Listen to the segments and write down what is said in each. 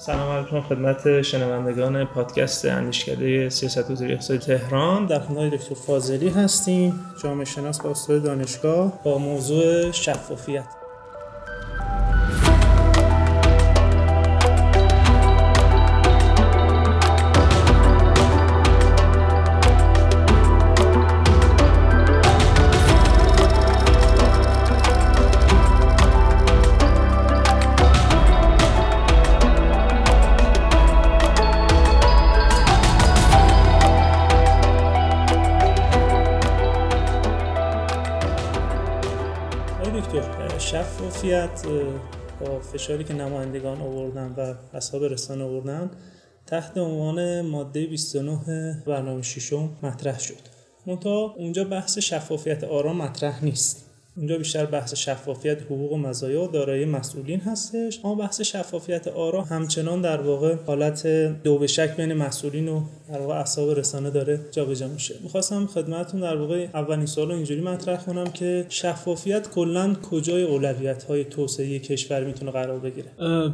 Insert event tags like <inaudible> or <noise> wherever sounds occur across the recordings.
سلام علیکم خدمت شنوندگان پادکست اندیشکده سیاست گذاری اقتصادی تهران. در خدمت دکتر فاضلی هستیم جامعه شناس با استاد دانشگاه با موضوع شفافیت شفافیت. با فشاری که نمایندگان آوردن و اصحاب رسانه آوردن تحت عنوان ماده 29 برنامه ششم مطرح شد. منتها اونجا بحث شفافیت آرام مطرح نیست. اونجا بیشتر بحث شفافیت حقوق و مزایا و دارایی مسئولین هستش اما بحث شفافیت آرا همچنان در واقع حالت دو به شک بین مسئولین و در واقع اصحاب رسانه داره جابجا میشه. می‌خواستم خدمتتون در واقع اولین سوال اینجوری مطرح کنم که شفافیت کلا کجای اولویت های توسعه کشور می‌تونه قرار بگیره؟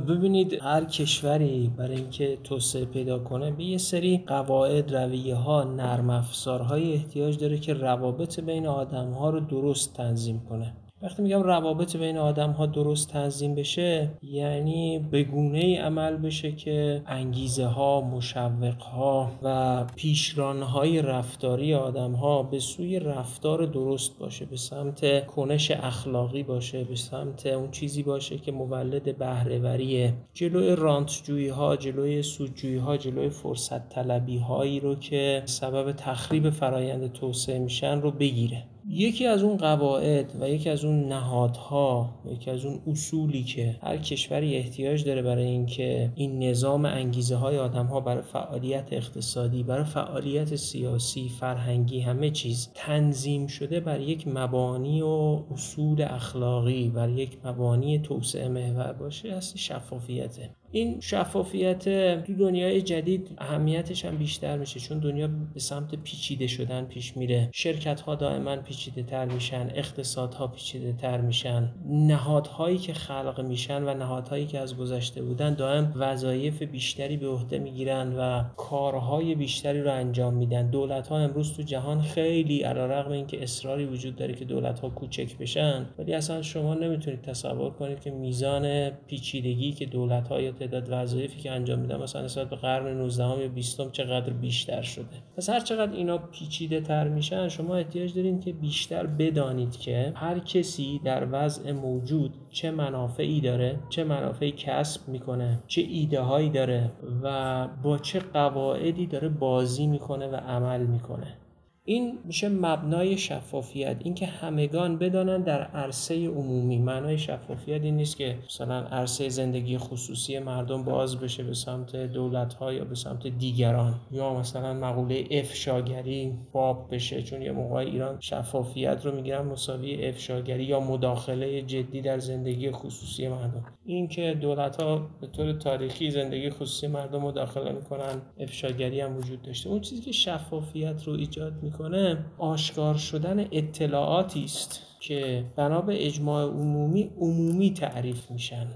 ببینید هر کشوری برای اینکه توسعه پیدا کنه به یه سری قواعد رویه ها نرم افزارهای احتیاج داره که روابط بین آدم ها رو درست تنظیم کنه. وقتی میگم روابط بین آدم ها درست تنظیم بشه یعنی به گونه ای عمل بشه که انگیزه ها مشوق ها و پیشران های رفتاری آدم ها به سوی رفتار درست باشه به سمت کنش اخلاقی باشه به سمت اون چیزی باشه که مولد بهرهوریه. جلوی رانتجویی ها جلوی سودجویی ها جلوی فرصت طلبی هایی رو که سبب تخریب فرایند توسعه میشن رو بگیره. یکی از اون قواعد و یکی از اون نهادها یکی از اون اصولی که هر کشوری احتیاج داره برای اینکه این نظام انگیزه های آدم ها برای فعالیت اقتصادی برای فعالیت سیاسی فرهنگی همه چیز تنظیم شده بر یک مبانی و اصول اخلاقی بر یک مبانی توسعه محور باشه هست شفافیته. این شفافیت تو دنیای جدید اهمیتش هم بیشتر میشه چون دنیا به سمت پیچیده شدن پیش میره. شرکت ها دائما پیچیده تر میشن اقتصادها پیچیده تر میشن. نهادهایی که خلق میشن و نهادهایی که از گذشته بودن دائم وظایف بیشتری به عهده می‌گیرن و کارهای بیشتری رو انجام میدن. دولت ها امروز تو جهان خیلی علیرغم اینکه اصراری وجود داره که دولت ها کوچک بشن ولی اصلا شما نمی‌تونید تصور کنید که میزان پیچیدگی که دولت ها تعداد وظایفی که انجام میدن مثلا نسبت به قرن 19 یا 20 چقدر بیشتر شده؟ پس هر چقدر اینا پیچیده تر میشن شما احتیاج دارین که بیشتر بدانید که هر کسی در وضع موجود چه منافعی داره چه منافعی کسب می‌کنه چه ایده هایی داره و با چه قواعدی داره بازی می‌کنه و عمل می‌کنه. این میشه مبنای شفافیت. اینکه همگان بدانن در عرصه عمومی. معنای شفافیت این نیست که مثلا عرصه زندگی خصوصی مردم باز بشه به سمت دولت ها یا به سمت دیگران. یا مثلا مقوله افشاگری باب بشه. چون یه موقع ایران شفافیت رو می‌گیرن مساوی افشاگری یا مداخله جدی در زندگی خصوصی مردم. این که دولت ها به طور تاریخی زندگی خصوصی مردم مداخله می‌کنن افشاگری هم وجود داشته. اون چیزی که شفافیت رو ایجاد می‌کنه آشکار شدن اطلاعاتی است که بنا به اجماع عمومی عمومی تعریف میشن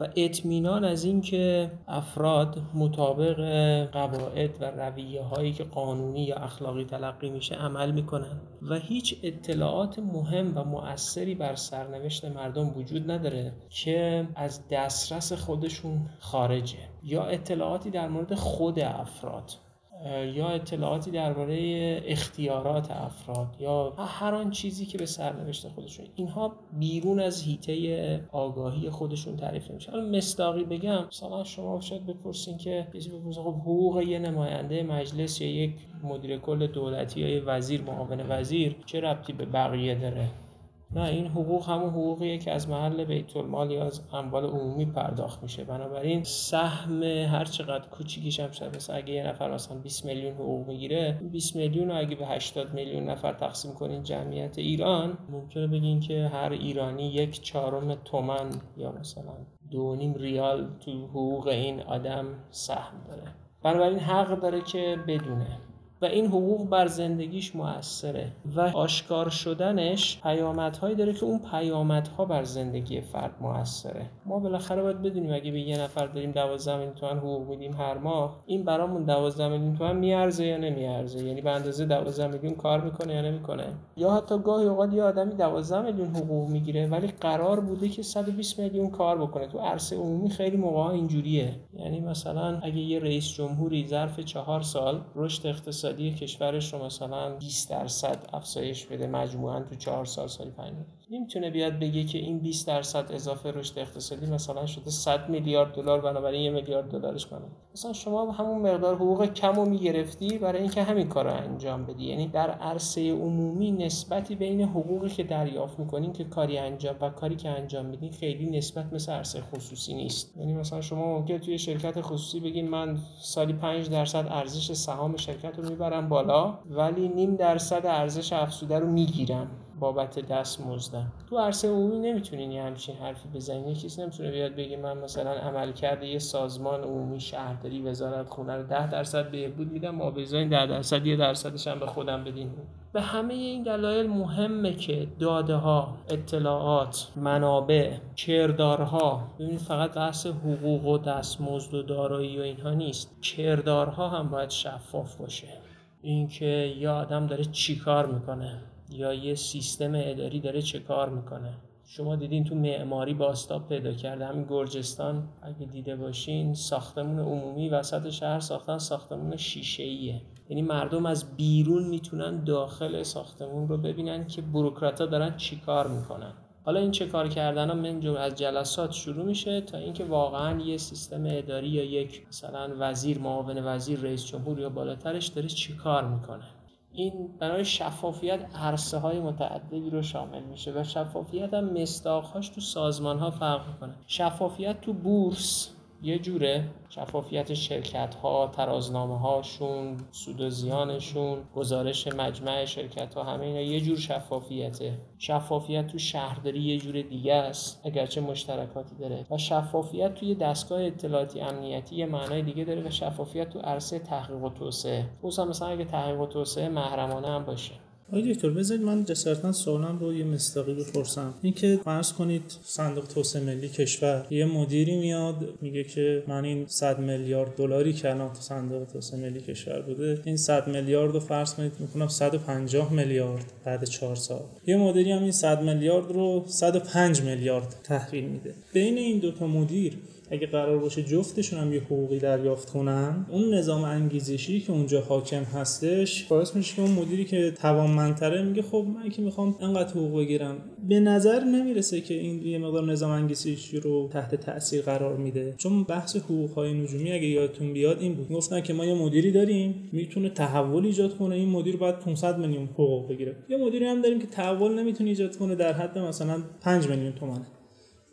و اطمینان از اینکه افراد مطابق قواعد و رویه هایی که قانونی یا اخلاقی تلقی میشه عمل می‌کنن و هیچ اطلاعات مهم و مؤثری بر سرنوشت مردم وجود نداره که از دسترس خودشون خارجه یا اطلاعاتی در مورد خود افراد. یا اطلاعاتی درباره اختیارات افراد یا هر آن چیزی که به سرنوشت خودشون. اینها بیرون از هیته آگاهی خودشون تعریف نمیشه. حالا مستاقی بگم مثلا شما شاید بپرسین که کسی بپرسین خب حقوق یه نماینده مجلس یا یک مدیر کل دولتی یا وزیر معاون وزیر چه ربطی به بقیه داره؟ نه این حقوق همون حقوقیه که از محل بیت المال یا از اموال عمومی پرداخت میشه. بنابراین سهم هر چقدر کوچیکیش هم شد مثلا اگه یه نفر مثلا 20 میلیون حقوق می‌گیره 20 میلیون اگه به 80 میلیون نفر تقسیم کنین جمعیت ایران ممکنه بگین که هر ایرانی یک چهارم تومن یا مثلا دو نیم ریال تو حقوق این آدم سهم داره. بنابراین حق داره که بدونه. و این حقوق بر زندگیش موثره و آشکار شدنش پیامدهایی داره که اون پیامدها بر زندگی فرد موثره. ما بالاخره باید بدونیم اگه به یه نفر داریم 12 میلیون تومن حقوق میدیم هر ماه این برامون 12 میلیون تومن میارزه یا نمیارزه؟ یعنی به اندازه 12 میلیون کار می‌کنه یا نمی‌کنه؟ یا حتی گاهی اوقات یه آدمی 12 میلیون حقوق می‌گیره ولی قرار بوده که 120 میلیون کار بکنه. تو عرصه عمومی خیلی موقع اینجوریه. یعنی مثلا اگه یه رئیس جمهوری ظرف چهار سال رشد اقتصادی کشورش رو مثلا 20 درصد افزایش بده مجموعا تو چهار سال سال. نمی‌تونه بیاد بگه که این 20 درصد اضافه رشد اقتصادی مثلا شده 100 میلیارد دلار بنابراین یه میلیارد دلارش کنه مثلا شما همون مقدار حقوق کم رو می‌گرفتی برای اینکه همین کار رو انجام بدی. یعنی در عرصه عمومی نسبتی بین حقوقی که دریافت می‌کنین که کاری انجام و کاری که انجام میدین خیلی نسبت مثل عرصه خصوصی نیست. یعنی مثلا شما ممکنه توی شرکت خصوصی بگین من سالی 5 درصد ارزش سهام شرکت رو می‌برم بالا ولی نیم درصد ارزش افزوده رو می‌گیرم. بابت دست مزدم تو عرصه عمومی نمی‌تونین یه همچین حرفی بزنین. یه کسی نمی‌تونه بیاد بگه من مثلا عمل کرده یه سازمان عمومی شهرداری وزارت خونه رو 10 درصد بهبود میدم ما بزنین 10 درصد یه درصدش هم به خودم بدین. به همه این دلایل مهمه که داده ها اطلاعات منابع کردارها ببینید فقط بحث حقوق و دستمزد و دارایی و اینها نیست. کردارها هم باید شفاف باشه. اینکه یه آدم داره چیکار می‌کنه. یا یه سیستم اداری داره چه کار می‌کنه؟ شما دیدین تو معماری باستاب پیدا کرده همین گرجستان اگه دیده باشین ساختمون عمومی وسط شهر ساختن ساختمون شیشه ایه یعنی مردم از بیرون می‌تونن داخل ساختمون رو ببینن که بروکراتا دارن چیکار می‌کنن. حالا این چه کار کردن؟ من از جلسات شروع میشه تا اینکه واقعا یه سیستم اداری یا یک مثلا وزیر معاون وزیر رئیس جمهور یا بالاترش داره چیکار می‌کنه. این برای شفافیت عرصه های متعددی رو شامل میشه و شفافیت هم مستاقهاش تو سازمان ها فرق می‌کنه. شفافیت تو بورس یه جوره شفافیت شرکت ها ترازنامه هاشون سود و زیانشون گزارش مجمع شرکت ها همه اینا یه جور شفافیته. شفافیت تو شهرداری یه جور دیگه است اگرچه مشترکاتی داره. و شفافیت توی دستگاه اطلاعاتی امنیتی یه معنای دیگه داره و شفافیت تو عرصه تحقیق و توسعه. خصوصا مثلا اگه تحقیق و توسعه محرمانه هم باشه. آقای دکتر بذارید من جسارتا سوالم رو یه مستاقی بپرسم. اینکه فرض کنید صندوق توسعه ملی کشور یه مدیری میاد میگه که من این 100 میلیارد دلاری که الان تو صندوق توسعه ملی کشور بوده این 100 میلیارد رو فرض کنید می‌کنم 150 میلیارد بعد 4 سال. یه مدیری هم این 100 میلیارد رو 105 میلیارد تحویل میده. بین این دو تا مدیر اگه قرار باشه جفتشون هم یه حقوقی دریافت کنن اون نظام انگیزشی که اونجا حاکم هستش باعث میشه که اون مدیری که توانمندتره میگه خب من که می‌خوام انقدر حقوق بگیرم. به نظر نمی‌رسه که این یه مقدار نظام انگیزشی رو تحت تاثیر قرار میده. چون بحث حقوق های نجومی اگه یادتون بیاد این بود. گفتن که ما یه مدیری داریم می‌تونه تحول ایجاد کنه. این مدیر باید 500 میلیون حقوق بگیره. یه مدیری هم داریم که تحول نمی‌تونه ایجاد کنه در حد مثلا 5 میلیون تومانه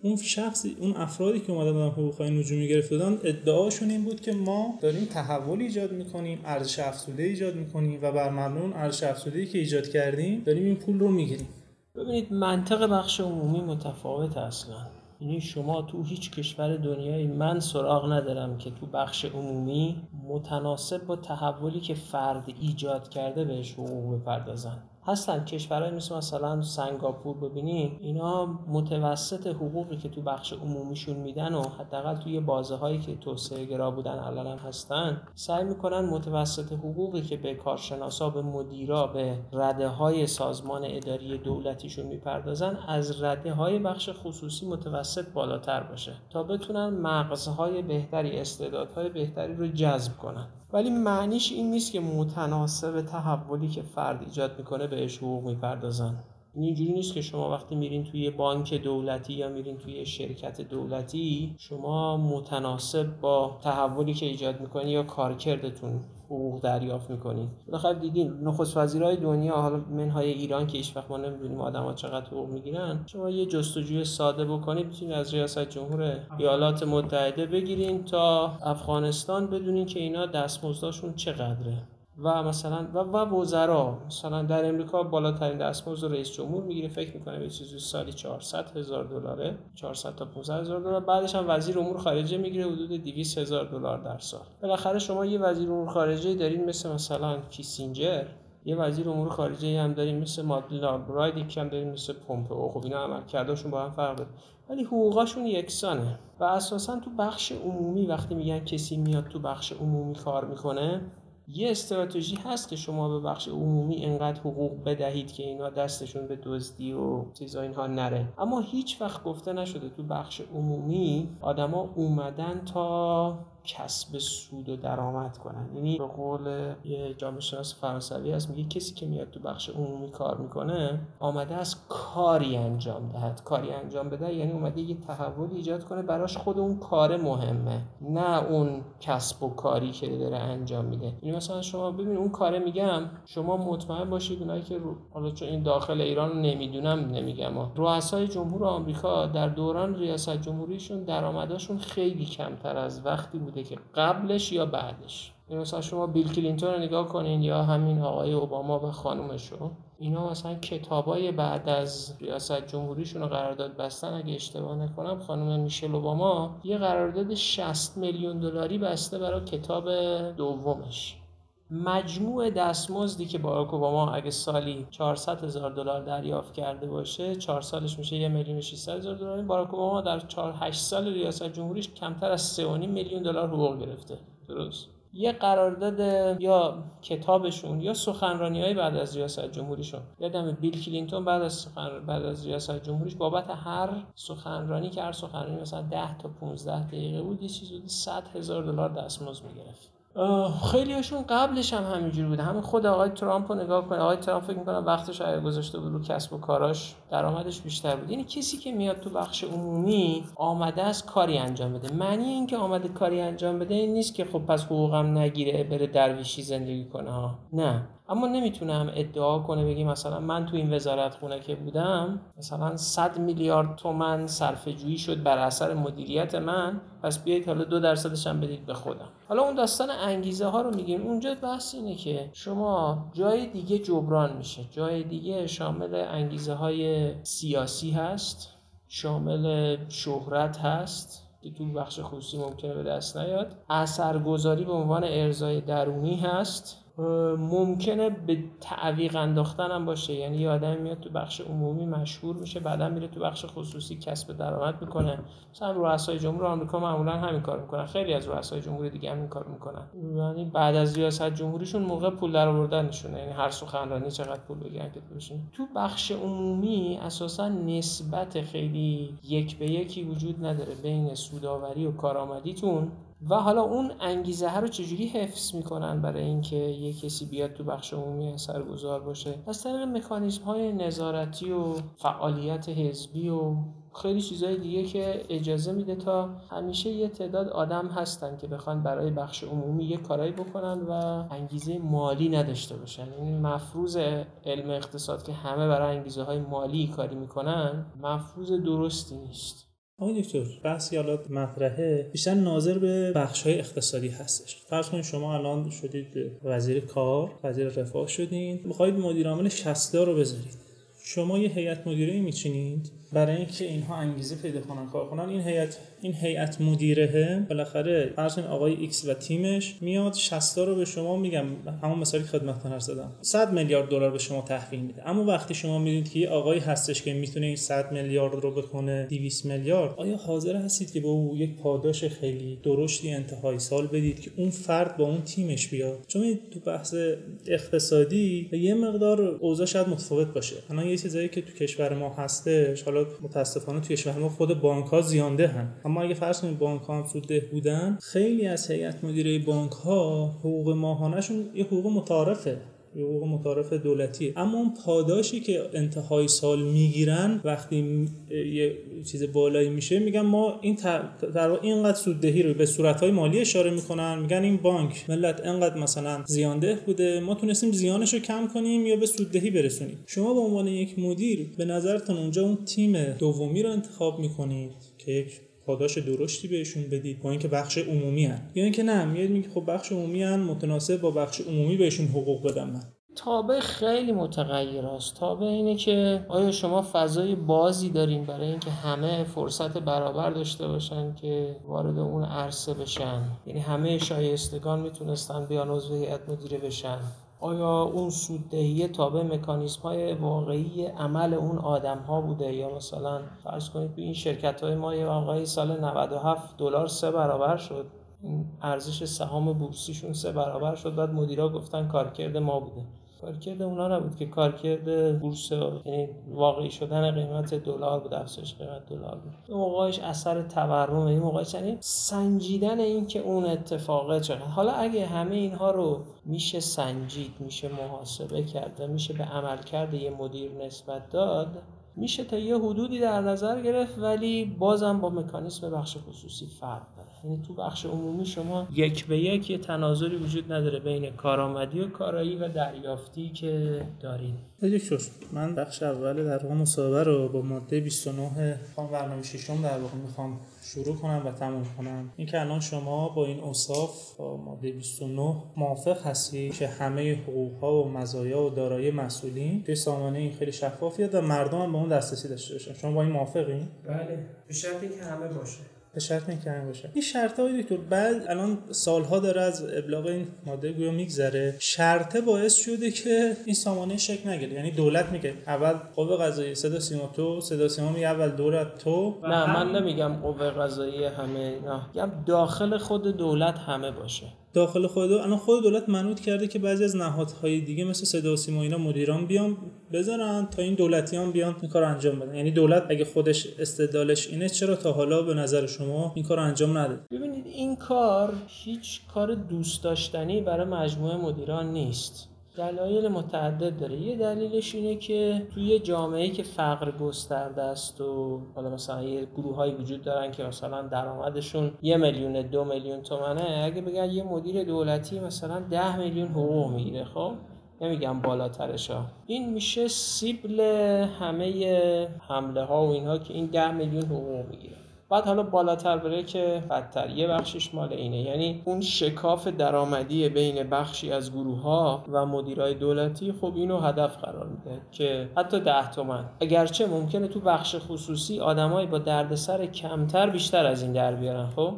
اون شخصی اون افرادی که اومدن بودن حقوق های نجومی گرفت دادن ادعاشون این بود که ما داریم تحول ایجاد می‌کنیم ارزش افزوده ایجاد می‌کنیم و بر مبنای ارزش افزوده که ایجاد کردیم داریم این پول رو می‌گیریم. ببینید منطق بخش عمومی متفاوت اصلا. یعنی شما تو هیچ کشور دنیایی من سراغ ندارم که تو بخش عمومی متناسب با تحولی که فرد ایجاد کرده بهش حقوق بپردازن. هستن کشورهای مثل مثلا سنگاپور ببینیم اینا متوسط حقوقی که تو بخش عمومیشون میدن و حداقل توی بازه هایی که توسعه گرا بودن الان هم هستن سعی می‌کنن متوسط حقوقی که به کارشناسا به مدیرا به رده های سازمان اداری دولتیشون می‌پردازن از رده های بخش خصوصی متوسط بالاتر باشه تا بتونن مغزهای بهتری استعدادهای بهتری رو جذب کنن. ولی معنیش این نیست که متناسب تحولی که فرد ایجاد می‌کنه بهش حقوق می‌پردازن. اینجوری نیست که شما وقتی میرین توی بانک دولتی یا میرین توی شرکت دولتی شما متناسب با تحولی که ایجاد می‌کنی یا کارکردتون. حقوق دریافت می‌کنین بالاخره دیدین نخست وزیرای دنیا حالا منهای ایران که هیچ وقت ما نمی‌دونیم آدم‌ها چقدر حقوق می‌گیرن شما یه جستجوی ساده بکنید می‌تونید از ریاست جمهور ایالات متحده بگیرین تا افغانستان بدونین که اینا دستمزدشون چقدره. و مثلا و, و وزرا. مثلا در امریکا بالاترین دستمزد رئیس جمهور می‌گیره. فکر می‌کنه به چیزی سالی 400 هزار دلاره. 400 تا 500 هزار دلار. بعدش هم وزیر امور خارجه می‌گیره. حدود 200 هزار دلار در سال. بالاخره شما یه وزیر امور خارجه دارین مثل مثلا کیسینجر. یه وزیر امور خارجه هم داریم مثل مادلین آلبراید یکی هم داریم مثل پومپئو. خب اینا عملکردشون با هم فرق داره. ولی حقوقاشون یکسانه. و اساسا تو بخش عمومی وقتی میگن کسی میاد تو بخش عمومی کار می‌کنه یه استراتژی هست که شما به بخش عمومی انقدر حقوق بدهید که اینا دستشون به دزدی و چیزا اینها نره. اما هیچ وقت گفته نشده تو بخش عمومی آدما اومدن تا کسب سود و درآمد کنن. یعنی به قول یه جامعه شناس فرانسوی هست میگه کسی که میاد تو بخش عمومی کار می‌کنه آمده از کاری انجام دهد. کاری انجام بده یعنی اومده یه تحول ایجاد کنه براش خود اون کار مهمه نه اون کسب و کاری که داره انجام میده. یعنی مثلا شما ببین اون کاره میگم شما مطمئن باشید اونایی که رو... حالا چون این داخل ایران نمی‌دونم نمیگم رؤسای جمهور آمریکا در دوران ریاست جمهوریشون درآمدشون خیلی کمتر از وقتی بود که قبلش یا بعدش. یعنی مثلا شما بیل کلینتون رو نگاه کنین یا همین آقای اوباما و خانومشو اینا مثلا کتابای بعد از ریاست جمهوریشون رو قرارداد بستن اگه اشتباه نکنم خانم میشل اوباما یه قرارداد 60 میلیون دلاری بسته برای کتاب دومش. مجموع دستمزدی که باراک اوباما اگه سالی 400 هزار دلار دریافت کرده باشه 4 سالش میشه 1 میلیون 600 هزار دلار. باراک اوباما در 4 8 سال ریاست جمهوریش کمتر از 3.5 میلیون دلار حقوق گرفته. درست. یه قرارداد یا کتابشون یا سخنرانی های بعد از ریاست جمهوریشون. یادم بیل کلینتون بعد از سخن... بعد از ریاست جمهوریش بابت هر سخنرانی که هر سخنرانی مثلا 10 تا 15 دقیقه بود یه چیزی 100 هزار دلار دستمزد می‌گرفت. خیلی هاشون قبلش هم همینجوری بوده. همین خود آقای ترامپ رو نگاه کنه. آقای ترامپ فکر می‌کنم وقتش اگه گذاشته بود رو کسب و کاراش. درآمدش بیشتر بود. یعنی کسی که میاد تو بخش عمومی آمده از کاری انجام بده. معنی اینکه آمده کاری انجام بده این نیست که خب پس حقوقم نگیره بره درویشی زندگی کنه. ها نه. اما نمی‌تونم ادعا کنه بگی مثلا من تو این وزارت خونه که بودم مثلا 100 میلیارد تومن صرفه جویی شد بر اثر مدیریت من پس بیایید حالا دو درصدش هم بدید به خودم. حالا اون داستان انگیزه ها رو میگیم. اونجا بحث اینه که شما جای دیگه جبران میشه. جای دیگه شامل انگیزه های سیاسی هست شامل شهرت هست که تو بخش خصوصی ممکنه به دست نیاد. اثرگذاری به عنوان ارزای درونی هست. ممکنه به تعویق انداختن هم باشه. یعنی یه آدمی میاد تو بخش عمومی مشهور میشه بعدا میره تو بخش خصوصی کسب درآمد می‌کنه. مثلا رؤسای جمهور آمریکا معمولا همین کار می‌کنن. خیلی از رؤسای جمهور دیگه همین کار می‌کنن. یعنی بعد از ریاست جمهوریشون موقع پول در آوردنشونه یعنی هر سخنرانی چقدر پول بگیرن که تو بخش عمومی اساسا نسبت خیلی یک به یکی وجود نداره. بین سوداوری و کارآمدیتون و حالا اون انگیزه ها رو چجوری حفظ می‌کنن برای اینکه یه کسی بیاد تو بخش عمومی اثرگذار باشه؟ از طریق مکانیزم های نظارتی و فعالیت حزبی و خیلی چیزهای دیگه که اجازه میده تا همیشه یه تعداد آدم هستن که بخوان برای بخش عمومی یه کارایی بکنن و انگیزه مالی نداشته باشن. این یعنی مفروض علم اقتصاد که همه برای انگیزه های مالی کاری می‌کنن مفروض درستی نیست. آقای دکتر بحثی حالا مطرحه. بیشتر ناظر به بخش های اقتصادی هستش. فرض کنید شما الان شدید وزیر کار وزیر رفاه شدین. می‌خواهید مدیر عامل 60 رو بذارید. شما یه هیئت مدیره میچینید؟ برای اینکه اینها انگیزه پیدا کنن کار کنن این هیئت این هیئت مدیره بالاخره فرض آقای ایکس و تیمش میاد 60 رو به شما میگم همون مثالی که خدمتتون عرض دادم. 100 میلیارد دلار به شما تحویل میده. اما وقتی شما می‌دونید که یه آقایی هستش که می‌تونه این 100 میلیارد رو بکنه 200 میلیارد آیا حاضر هستید که به او یک پاداش خیلی درشتی انتهای سال بدید که اون فرد با اون تیمش بیاد؟ چون تو بحث اقتصادی یه مقدار اوضاع شاید متفاوت باشه. الان یه چیزایی که تو کشور ما هستش حالا متاسفانه تو کشور ما خود بانک ها زیانده هن. اما اگه فرض کنید بانک ها هم سودده بودن خیلی از هیئت مدیره بانک ها حقوق ماهانهشون یه حقوق متعارفه. حقوق متعارف دولتی. اما اون پاداشی که انتهای سال می‌گیرن وقتی یه چیز بالایی میشه میگن ما این در اینقدر سوددهی رو به صورتهای مالی اشاره می‌کنن. میگن این بانک ملت انقدر مثلا زیانده بوده ما تونستیم زیانش رو کم کنیم یا به سوددهی برسونیم. شما به عنوان یک مدیر به نظرتون اونجا اون تیم دومی رو انتخاب می‌کنید که یک پاداش درشتی بهشون بدید با اینکه بخش عمومی هن. یا اینکه نه میاد میگه خب بخش عمومی هن متناسب با بخش عمومی بهشون حقوق بدم من. تابع خیلی متغیر است. تابع اینه که آیا شما فضای بازی دارین برای اینکه همه فرصت برابر داشته باشن که وارد اون عرصه بشن؟ یعنی همه شایستگان می‌تونستن بیان عضو هیئت مدیره بشن. آیا اون سوددهی تابع مکانیزم های واقعی عمل اون آدم ها بوده یا مثلا فرض کنید این شرکت های ما یه واقعی سال 97 دلار سه برابر شد. ارزش سهام بورسیشون سه برابر شد. بعد مدیرا گفتن کارکرد ما بوده. کارکرد اونا نبود که کارکرد بورس یعنی واقعی شدن قیمت دلار بود افزایش قیمت دلار بود. این موقعش اثر تورم این موقعش یعنی سنجیدن این که اون اتفاقه چقدر. حالا اگه همه اینها رو میشه سنجید میشه محاسبه کرد و میشه به عملکرد یه مدیر نسبت داد میشه تا یه حدودی در نظر گرفت ولی بازم با مکانیسم بخش خصوصی فرق داره. یعنی تو بخش عمومی شما یک به یک یه تناظری وجود نداره بین کارآمدی و کارایی و دریافتی که دارین. دکتر من بخش اول در واقع مصاحبه رو با ماده 29 خام برنامه ششم در واقع می‌خوام شروع کنم و تموم کنم. این که الان شما با این اوصاف ماده 29 موافق هستی که همه حقوق ها و مزایا و دارایی مسئولین توی سامانه این خیلی شفافیت و مردم هم به اون دسترسی داشته باشن. شما با این موافقین بله. به شرطی که همه باشه. به شرط اینکه باشه. این شرط های دکتر بعد الان سالها داره از ابلاغ این ماده گویا میگذره. شرطه باعث شده که این سامانه شکل نگیره. یعنی دولت میگه اول قوه قضاییه صدا سیما تو صدا سیما میگه اول دولت تو. نه من نمیگم قوه قضاییه همه نه میگم داخل خود دولت همه باشه. داخل خود الان خود دولت منوط کرده که بعضی از نهادهای دیگه مثل صدا و اینا مدیران بیان بذارن تا این دولتیان بیان این کار انجام بدن. یعنی دولت اگه خودش استدلالش اینه چرا تا حالا به نظر شما این کار انجام نداد ببینید این کار هیچ کار دوست داشتنی برای مجموعه مدیران نیست. دلایل متعدد داره. یه دلیلش اینه که توی جامعه که فقر گسترده است و حالا مثلا یه گروه های وجود دارن که مثلا درآمدشون یه میلیون دو میلیون تومنه اگه بگن یه مدیر دولتی مثلا ده میلیون حقوق می‌گیره خب؟ نمیگم بالاترش ها. این میشه سیبل همه حمله ها و اینها که این ده میلیون حقوق می‌گیره. بعد حالا بالاتر بره که بدتر. یه بخشش مال اینه. یعنی اون شکاف درآمدی بین بخشی از گروه ها و مدیرای دولتی خب اینو هدف قرار میده که حتی ده تومن. اگرچه ممکنه تو بخش خصوصی آدمایی با دردسر کمتر بیشتر از این در بیارن. خب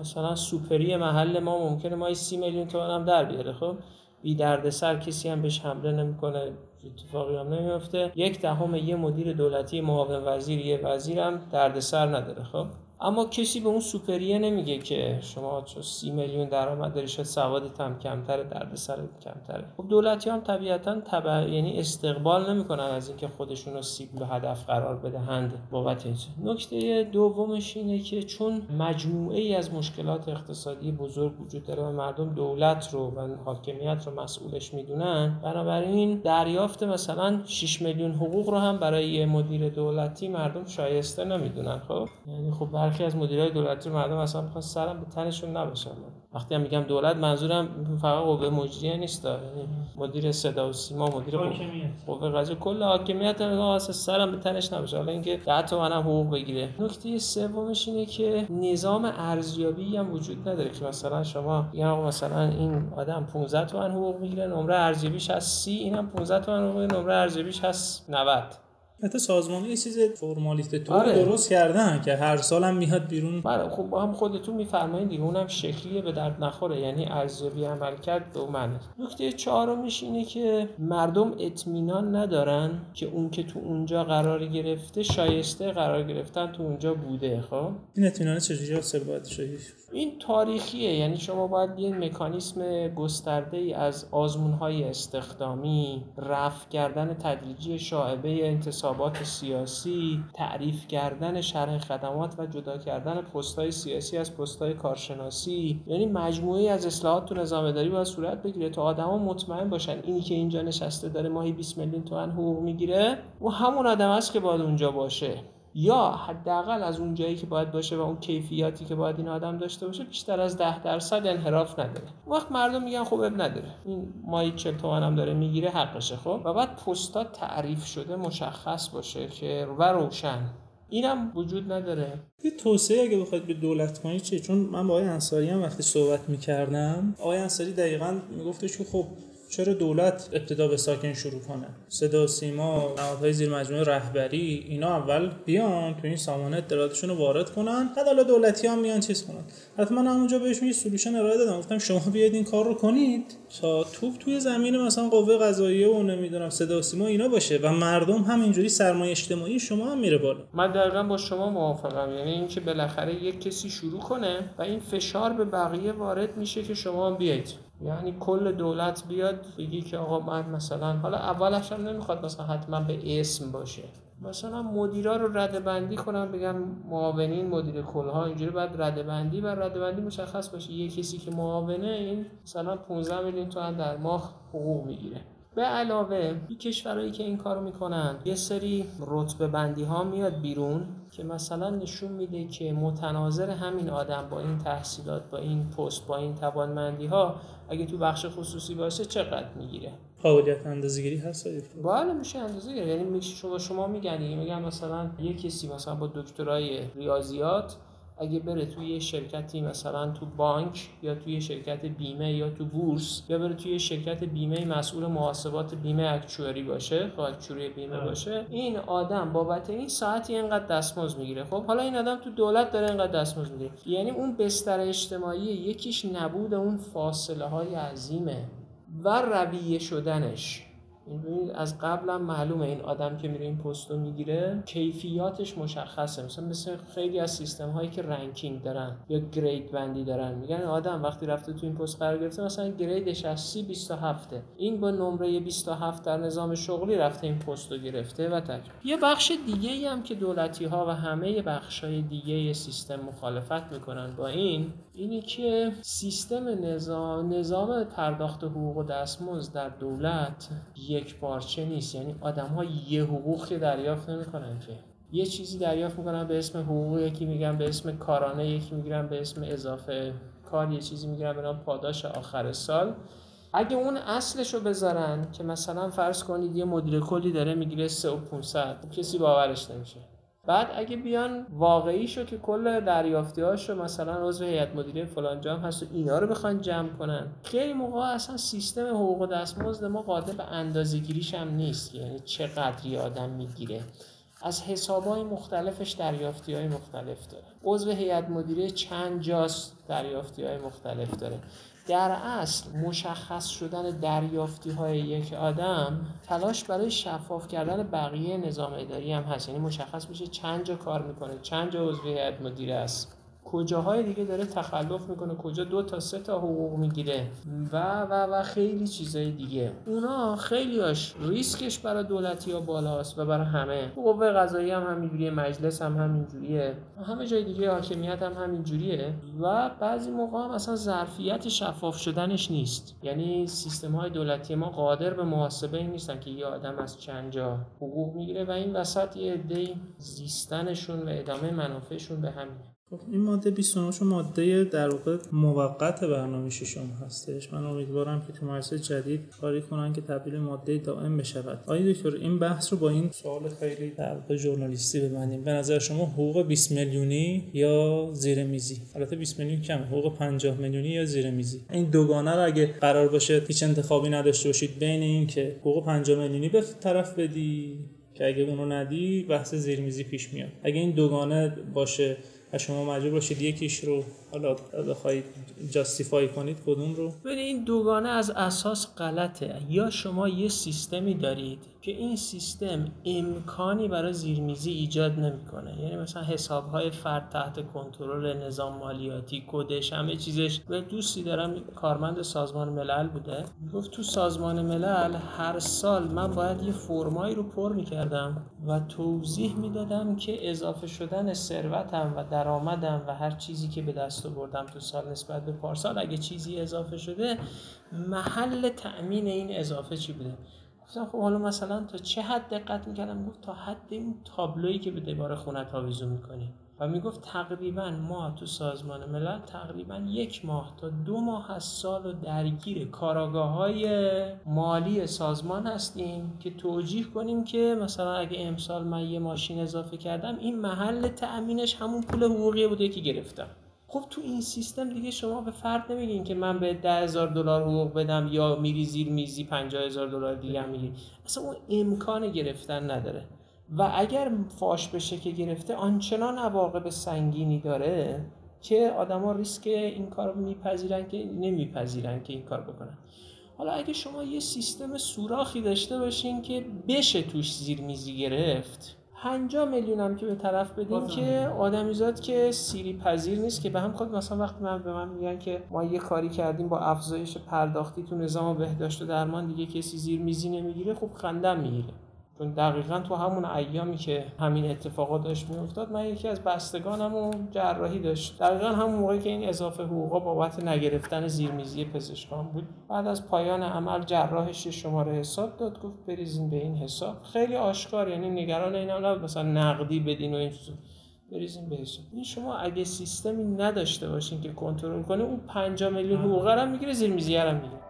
مثلا سوپری محل ما ممکنه ما سی میلیون تومن هم در بیاره. خب بی دردسر کسی هم بهش حمله نمی‌کنه. اتفاقی هم نمیفته یک دهم یه مدیر دولتی معاون وزیر یه وزیرم دردسر نداره خب؟ اما کسی به اون سوپریه نمیگه که شما چون سی میلیون درآمد داری شاید سوادت هم کمتره دردسر کمتره. خب دولتی هم طبیعتا تبع یعنی استقبال نمی‌کنن از اینکه خودشون رو سیب به هدف قرار بدهند بابت این نکته دومش اینه که چون مجموعه ای از مشکلات اقتصادی بزرگ وجود داره و مردم دولت رو و حاکمیت رو مسئولش می‌دونن بنابراین دریافت مثلا 6 میلیون حقوق رو هم برای مدیر دولتی مردم شایسته نمی‌دونن خب؟ یعنی خب برخی از مدیرای دولتی مردم اصلا می‌خوان سرم به تنشون نباشن وقتی هم میگم دولت منظورم فقط قوه مجریه نیست. یعنی مدیر صدا و سیما مدیر قوه قضاییه. کل حاکمیت اصلا سرم به تنش نباشه. حالا اینکه ده تومن هم حقوق بگیره. نکته سومش اینه که نظام ارزیابی هم وجود نداره که مثلا شما یا مثلا این آدم 15 تومن حقوق می‌گیره نمره ارزیابیش هست 30 اینم 15 تومن حقوق نمره ارزیابیش هست 90 حتی سازمان یه چیز فرمالیته تو آره. درست کردن که هر سال هم میاد بیرون. بله خب هم خودتون میفرمایید دیگه اونم شکلیه به درد نخوره. یعنی ارزیابی عمل کرد به معنی. نکته چهارمش اینه که مردم اطمینان ندارن که اون که تو اونجا قرار گرفته شایسته قرار گرفتن تو اونجا بوده خب؟ این اطمینان چجوری حاصل باید این تاریخیه. یعنی شما باید یه مکانیسم گسترده ای از آزمون های استخدامی رفع کردن تدریجی شاعبه انتصابات سیاسی تعریف کردن شرح خدمات و جدا کردن پستهای سیاسی از پستهای کارشناسی. یعنی مجموعه از اصلاحات تو نظام اداری باید صورت بگیره تا آدما مطمئن باشن اینی که اینجا نشسته داره ماهی 20 میلیون تومن حقوق می‌گیره و همون آدم است که باید اونجا باشه. یا حداقل از اون جایی که باید باشه و اون کیفیاتی که باید این آدم داشته باشه بیشتر از ده درصد انحراف نداره. وقت مردم میگن خب اب نداره. این مایی 40 تومن هم داره می‌گیره حقشه خب؟ و بعد پستا تعریف شده مشخص باشه که و روشن. اینم وجود نداره. یه توصیه اگه بخواید به دولت کنید چیه؟ چون من با آقای انصاری هم وقتی صحبت می‌کردم آقای انصاری دقیقا میگفتش که خب چرا دولت ابتدا به ساکن شروع کنه؟ صدا سیما نهادهای زیر مجموعه رهبری اینا اول بیان تو این سامانه اطلاعاتشون رو وارد کنن بعد حالا دولتی هم میان چیز کنن. حتما من همونجا بهشون یه سولوشن ارائه دادم. گفتم شما بیاید این کار رو کنید تا توپ توی زمین مثلا قوه قضاییه و نمی‌دونم صدا سیما اینا باشه و مردم هم اینجوری سرمایه اجتماعی شما هم میره بالا. من دقیقا با شما موافقم. یعنی اینکه بالاخره یک کسی شروع کنه و این فشار به بقیه وارد میشه که شما بیاید یعنی کل دولت بیاد بگی که آقا من مثلا حالا اولش هم نمی‌خواد مثلا حتما به اسم باشه. مثلا مدیرا رو رده بندی کنم بگم معاونین مدیر کلها اینجوری باید رده بندی و رده بندی مشخص باشه. یه کسی که معاونه این مثلا 15 میلیون تومن در ماه حقوق می‌گیره. به علاوه این کشورهایی که این کارو می‌کنن یه سری رتبه بندی ها میاد بیرون که مثلا نشون میده که متناظر همین آدم با این تحصیلات با این پست با این توانمندی ها اگه تو بخش خصوصی باشه چقدر می‌گیره؟ قابلیت اندازه‌گیری هست بله میشه اندازه گیری یعنی میشه شما شما میگن میگن مثلا یه کسی مثلا با دکترای ریاضیات اگه بره توی یه شرکتی مثلا تو بانک یا توی شرکت بیمه یا تو بورس یا بره توی شرکت بیمه مسئول محاسبات بیمه اکچوری باشه خب اکچوری بیمه باشه این آدم بابت این ساعتی اینقدر دستمزد می‌گیره. خب حالا این آدم تو دولت داره اینقدر دستمزد می‌گیره. یعنی اون بستر اجتماعی یکیش نبود اون فاصله های عظیمه و رویه شدنش. این از قبلا معلومه این آدم که میره این پست رو می‌گیره کیفیاتش مشخصه. مثلا مثل خیلی از سیستم هایی که رنکینگ دارن یا گرید بندی دارن میگن آدم وقتی رفته تو این پست قرار گرفته مثلا گریدش از 30 27 این با نمره 27 در نظام شغلی رفته این پست رو گرفته و تک یه بخش دیگه هم که دولتی ها و همه بخش های دیگه سیستم مخالفت می‌کنن با این اینی که سیستم نظام نظام پرداخت حقوق و دستمزد در دولت یک پارچه نیست. یعنی آدم ها یه حقوق که دریافت نمی‌کنن که. یه چیزی دریافت می‌کنن به اسم حقوق یکی میگن به اسم کارانه یکی می‌گیرن به اسم اضافه کار یه چیزی می‌گیرن به نام پاداش آخر سال. اگه اون اصلش رو بذارن که مثلا فرض کنید یه مدیر کلی داره می‌گیره 3 و 500 کسی باورش نمیشه. بعد اگه بیان واقعی شو که کل دریافتی هاشو مثلا عضو هیئت مدیره فلان جام هست و اینا رو بخوان جمع کنن خیلی موقع اصلا سیستم حقوق دستمزد ما قادر به اندازه گیریش هم نیست. یعنی چقدری آدم می‌گیره. از حساب های مختلفش دریافتی های مختلف داره. عضو هیئت مدیره چند جاست دریافتی های مختلف داره. در اصل مشخص شدن دریافتی های یک آدم تلاش برای شفاف کردن بقیه نظام اداری هم هست. یعنی مشخص میشه چند جا کار می‌کنه چند جا عضو هیئت مدیره است. کجاهای دیگه داره تخلف می‌کنه؟ کجا؟ دو تا سه تا حقوق می‌گیره. و و و خیلی چیزای دیگه. اونا خیلیاش ریسکش برای دولتی ها بالاست و برای همه. قوه قضایی هم همینجوریه مجلس هم همینجوریه. همه جای دیگه حاکمیت هم همینجوریه. و بعضی موقع هم اصلا ظرفیت شفاف شدنش نیست. یعنی سیستم های دولتی ما قادر به محاسبه این نیستن که یه آدم از چند جا حقوق می‌گیره و این وسط یه عده زیستنشون و ادامه منافعشون به همین. خب این ماده 29 چون ماده در واقع موقت برنامه ششم هستش. من امیدوارم که تو مدرسه جدید کاری کنن که تبدیل ماده دائم بشود. آیا دکتر این بحث رو با این سوال خیلی در واقع ژورنالیستی ببندیم. به نظر شما حقوق 20 میلیونی یا زیر میزی؟ البته 20 میلیون کم حقوق 50 میلیونی یا زیر میزی؟ این دوگانه رو اگه قرار باشه هیچ انتخابی نداشته باشید بین این که حقوق 50 میلیونی به طرف بدی که اگه اونو ندی بحث زیرمیزی پیش میاد. اگه این دوگانه باشه و شما مجبور باشید. یکیش رو حالا بخواید جاستیفای کنید کدوم رو؟ ببین این دوگانه از اساس غلطه. یا شما یه سیستمی دارید که این سیستم امکانی برای زیرمیزی ایجاد نمی‌کنه. یعنی مثلا حساب های فرد تحت کنترل نظام مالیاتی کدش همه چیزش. و دوستی دارم کارمند سازمان ملل بوده. گفت تو سازمان ملل هر سال من باید یه فرمایی رو پر می‌کردم و توضیح می‌دادم که اضافه شدن ثروتم و درآمدم و هر چیزی که به دست آوردم تو سال نسبت به پارسال. اگه چیزی اضافه شده محل تأمین این اضافه چی بوده؟ گفتم خب حالا مثلا تا چه حد دقت می‌کردم؟ گفت تا حد این تابلویی که به دیوار خونت آویزون می‌کنی. و می‌گفت تقریبا ما تو سازمان ملل تقریبا یک ماه تا دو ماه از سال و درگیر کاراگاه های مالی سازمان هستیم که توجیه کنیم که مثلا اگه امسال من یه ماشین اضافه کردم این محل تأمینش همون پول حقوقی بوده که گرفتم. خب تو این سیستم دیگه شما به فرد نمیگین که من به ده هزار دلار حقوق بدم یا میری زیر میزی پنجاه هزار دلار دیگه میگی اصلا اون امکان گرفتن نداره. و اگر فاش بشه که گرفته آنچنان عواقب سنگینی داره که آدما ریسک این کار رو میپذیرن که نمیپذیرن که این کار بکنن. حالا اگه شما یه سیستم سوراخی داشته باشین که بشه توش زیر میزی گرفت 50 میلیون هم که به طرف بدین که آدمیزاد که سیری پذیر نیست که به هم خود مثلا وقتی من به من میگن که ما یه کاری کردیم با افزایش پرداختی تو نظام بهداشت و درمان دیگه کسی زیر میزی نمی‌گیره خب خندم می‌گیره. چون دقیقا تو همون ایامی که همین اتفاقات داشت میافتاد من یکی از بستگانم جراحی داشت. دقیقا همون موقعی که این اضافه حقوقا بابت نگرفتن زیرمیزی پزشکان بود. بعد از پایان عمل جراحش شماره حساب داد گفت بریزین به این حساب. خیلی آشکار یعنی نگران اینم نبود مثلا نقدی بدین و این چیزا. بریزین به حساب. این شما اگه سیستمی نداشته باشین که کنترل کنه اون 5 میلیون حقوق هم می‌گیره زیرمیزی هم می‌گیره.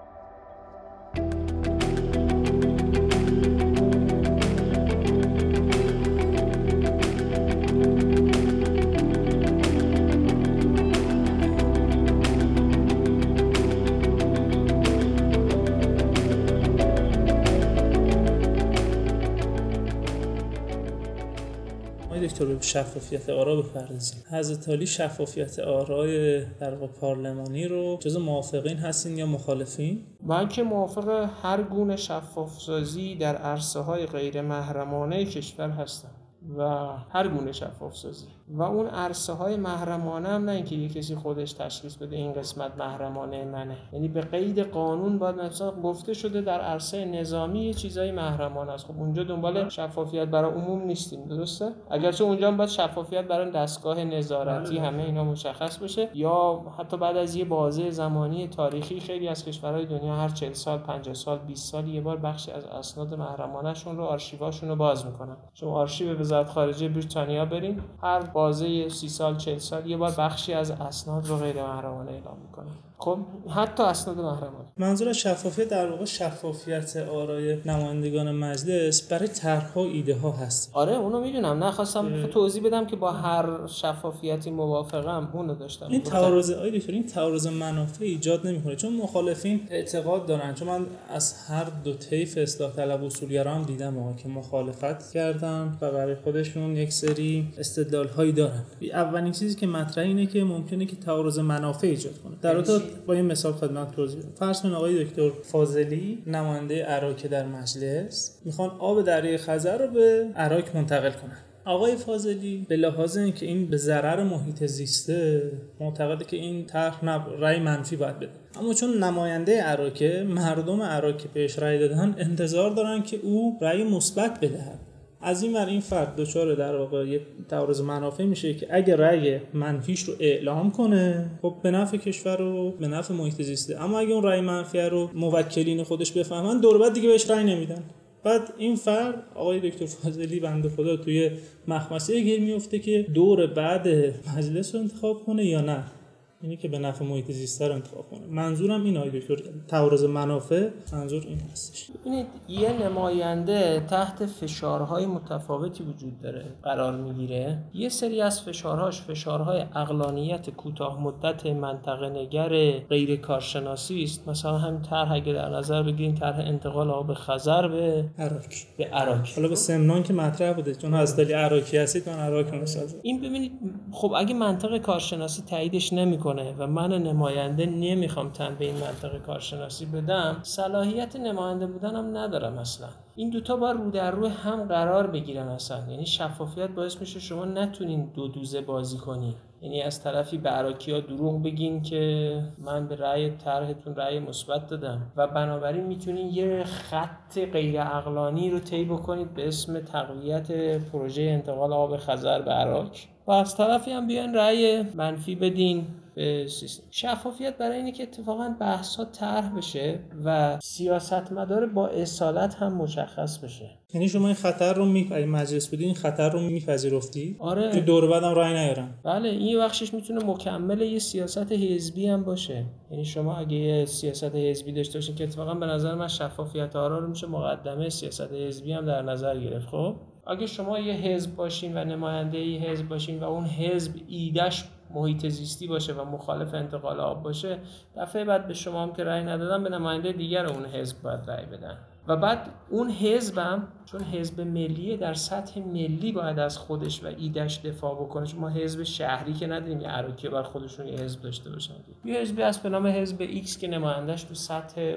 دکتر به شفافیت آرا بپردازیم. حضرت علی شفافیت آرای در پارلمانی رو جز موافقین هستین یا مخالفین؟ من که موافق هر گونه شفاف سازی در عرصه های غیر محرمانه کشور هستم و هر گونه شفاف سازی و اون عرصه های محرمانه هم نه اینکه یه کسی خودش تشخیص بده این قسمت محرمانه منه. یعنی به قید قانون باید مثلا گفته شده در عرصه نظامی یه چیزای محرمانه است. خب اونجا دنبال شفافیت برای عموم نیستیم درسته؟ اگرچه اونجا هم باید شفافیت برای دستگاه نظارتی همه اینا مشخص بشه. یا حتی بعد از یه بازه زمانی تاریخی خیلی از کشورهای دنیا هر 40 سال 50 سال 20 سال یه بار بخشی از اسناد محرمانهشون رو آرشیواشون رو باز می‌کنن. شما آرشیو وزارت خارجه بریتانیا برین. هر بازه سی سال چل سال یه بار بخشی از اسناد رو غیر محرمانه اعلام می‌کنه. خب حتی اسناد محرمانه. منظور شفافیت در واقع شفافیت آرای نمایندگان مجلس برای طرحها ایده ها هست. آره اونو می‌دونم. نخواستم توضیح بدم که با هر شفافیتی موافقم اونو داشتم. این تعارض آی دکتر این تعارض منافع ایجاد نمی‌کنه. چون مخالفین اعتقاد دارن. چون من از هر دو طیف اصلاح طلب اصولگرا هم دیدم که مخالفت کردن و برای خودشون یک سری استدلال هایی دارن اولین چیزی که مطرح اینه که ممکنه که تعارض منافع ایجاد کنه. در با این مثال خدمت توضیح فرض کنید آقای دکتر فاضلی نماینده عراق در مجلس می‌خوان آب دریای خزر رو به عراق منتقل کنن. آقای فاضلی به لحاظ اینکه این به ضرر محیط زیسته معتقده که این طرح رأی منفی باید بده. اما چون نماینده عراق مردم عراق بهش رأی دادن انتظار دارن که او رأی مثبت بدهد. از این ور این فرد دچار در واقع یه تعارض منافع میشه که اگه رأی منفیش رو اعلام کنه خب به نفع کشور رو به نفع محیط زیسته. اما اگه اون رأی منفی رو موکلین خودش بفهمن دور بعد دیگه بهش رأی نمیدن. بعد این فرد آقای دکتر فاضلی بنده خدا توی مخمسه گیر میفته که دور بعد مجلس رو انتخاب کنه یا نه. اینی که به نفع محیط زیست رو انتخاب کنه. منظورم این آقای دکتر تعارض منافع منظور این هستش. ببینید یه نماینده تحت فشارهای متفاوتی وجود داره قرار می‌گیره. یه سری از فشارهاش فشارهای اقلانیت کوتاه مدت منطقه نگر غیر کارشناسی است. مثلا همین طرح اگه در نظر بگیریم طرح انتقال آب خزر به عراق. به عراق. حالا به سمنان که مطرح بوده چون از دلی عراقی هستید من عراق این ببینید خب اگه منطقه کارشناسی تاییدش نمی‌کنه و من نماینده نمی‌خوام تن به این منطقه کارشناسی بدم صلاحیت نماینده بودنم ندارم اصلا. این دوتا بار رو در رو هم قرار بگیرن اصلا. یعنی شفافیت باعث میشه شما نتونین دو دوزه بازی کنی. یعنی از طرفی به ها دروغ بگین که من به رأی طرحتون رأی مثبت دادم و بنابراین می‌تونین یه خط غیر اقلانی رو طی بکنید به اسم تقویت پروژه انتقال آب خزر به عراق. و از طرفی هم بیان رأی منفی بدین. شفافیت برای اینه که اتفاقا بحث ها طرح بشه و سیاستمدار با اصالت هم مشخص بشه. یعنی شما این خطر رو می مجلس بودی این خطر رو میپذیرفتی؟ آره. دور بعدم رای نیارم بله این بخشش می‌تونه مکمل یه سیاست حزبی هم باشه. یعنی شما اگه یه سیاست حزبی داشته باشین که اتفاقا به نظر من شفافیت آرا رو میشه مقدمه سیاست حزبی هم در نظر گرفت. خب اگه شما یه حزب باشین و نماینده ای حزب باشین و اون حزب ایدش محیط زیستی باشه و مخالف انتقال آب باشه دفعه بعد به شما هم که رأی ندادن به نماینده دیگر اون حزب باید رأی بدن. و بعد اون حزبم چون حزب ملیه در سطح ملی باید از خودش و ایدش دفاع بکنه. چون ما حزب شهری که نداریم یه عراقی بر خودشون یه حزب داشته باشن. یه حزبی از به نام حزب ایکس که نمایندش تو سطح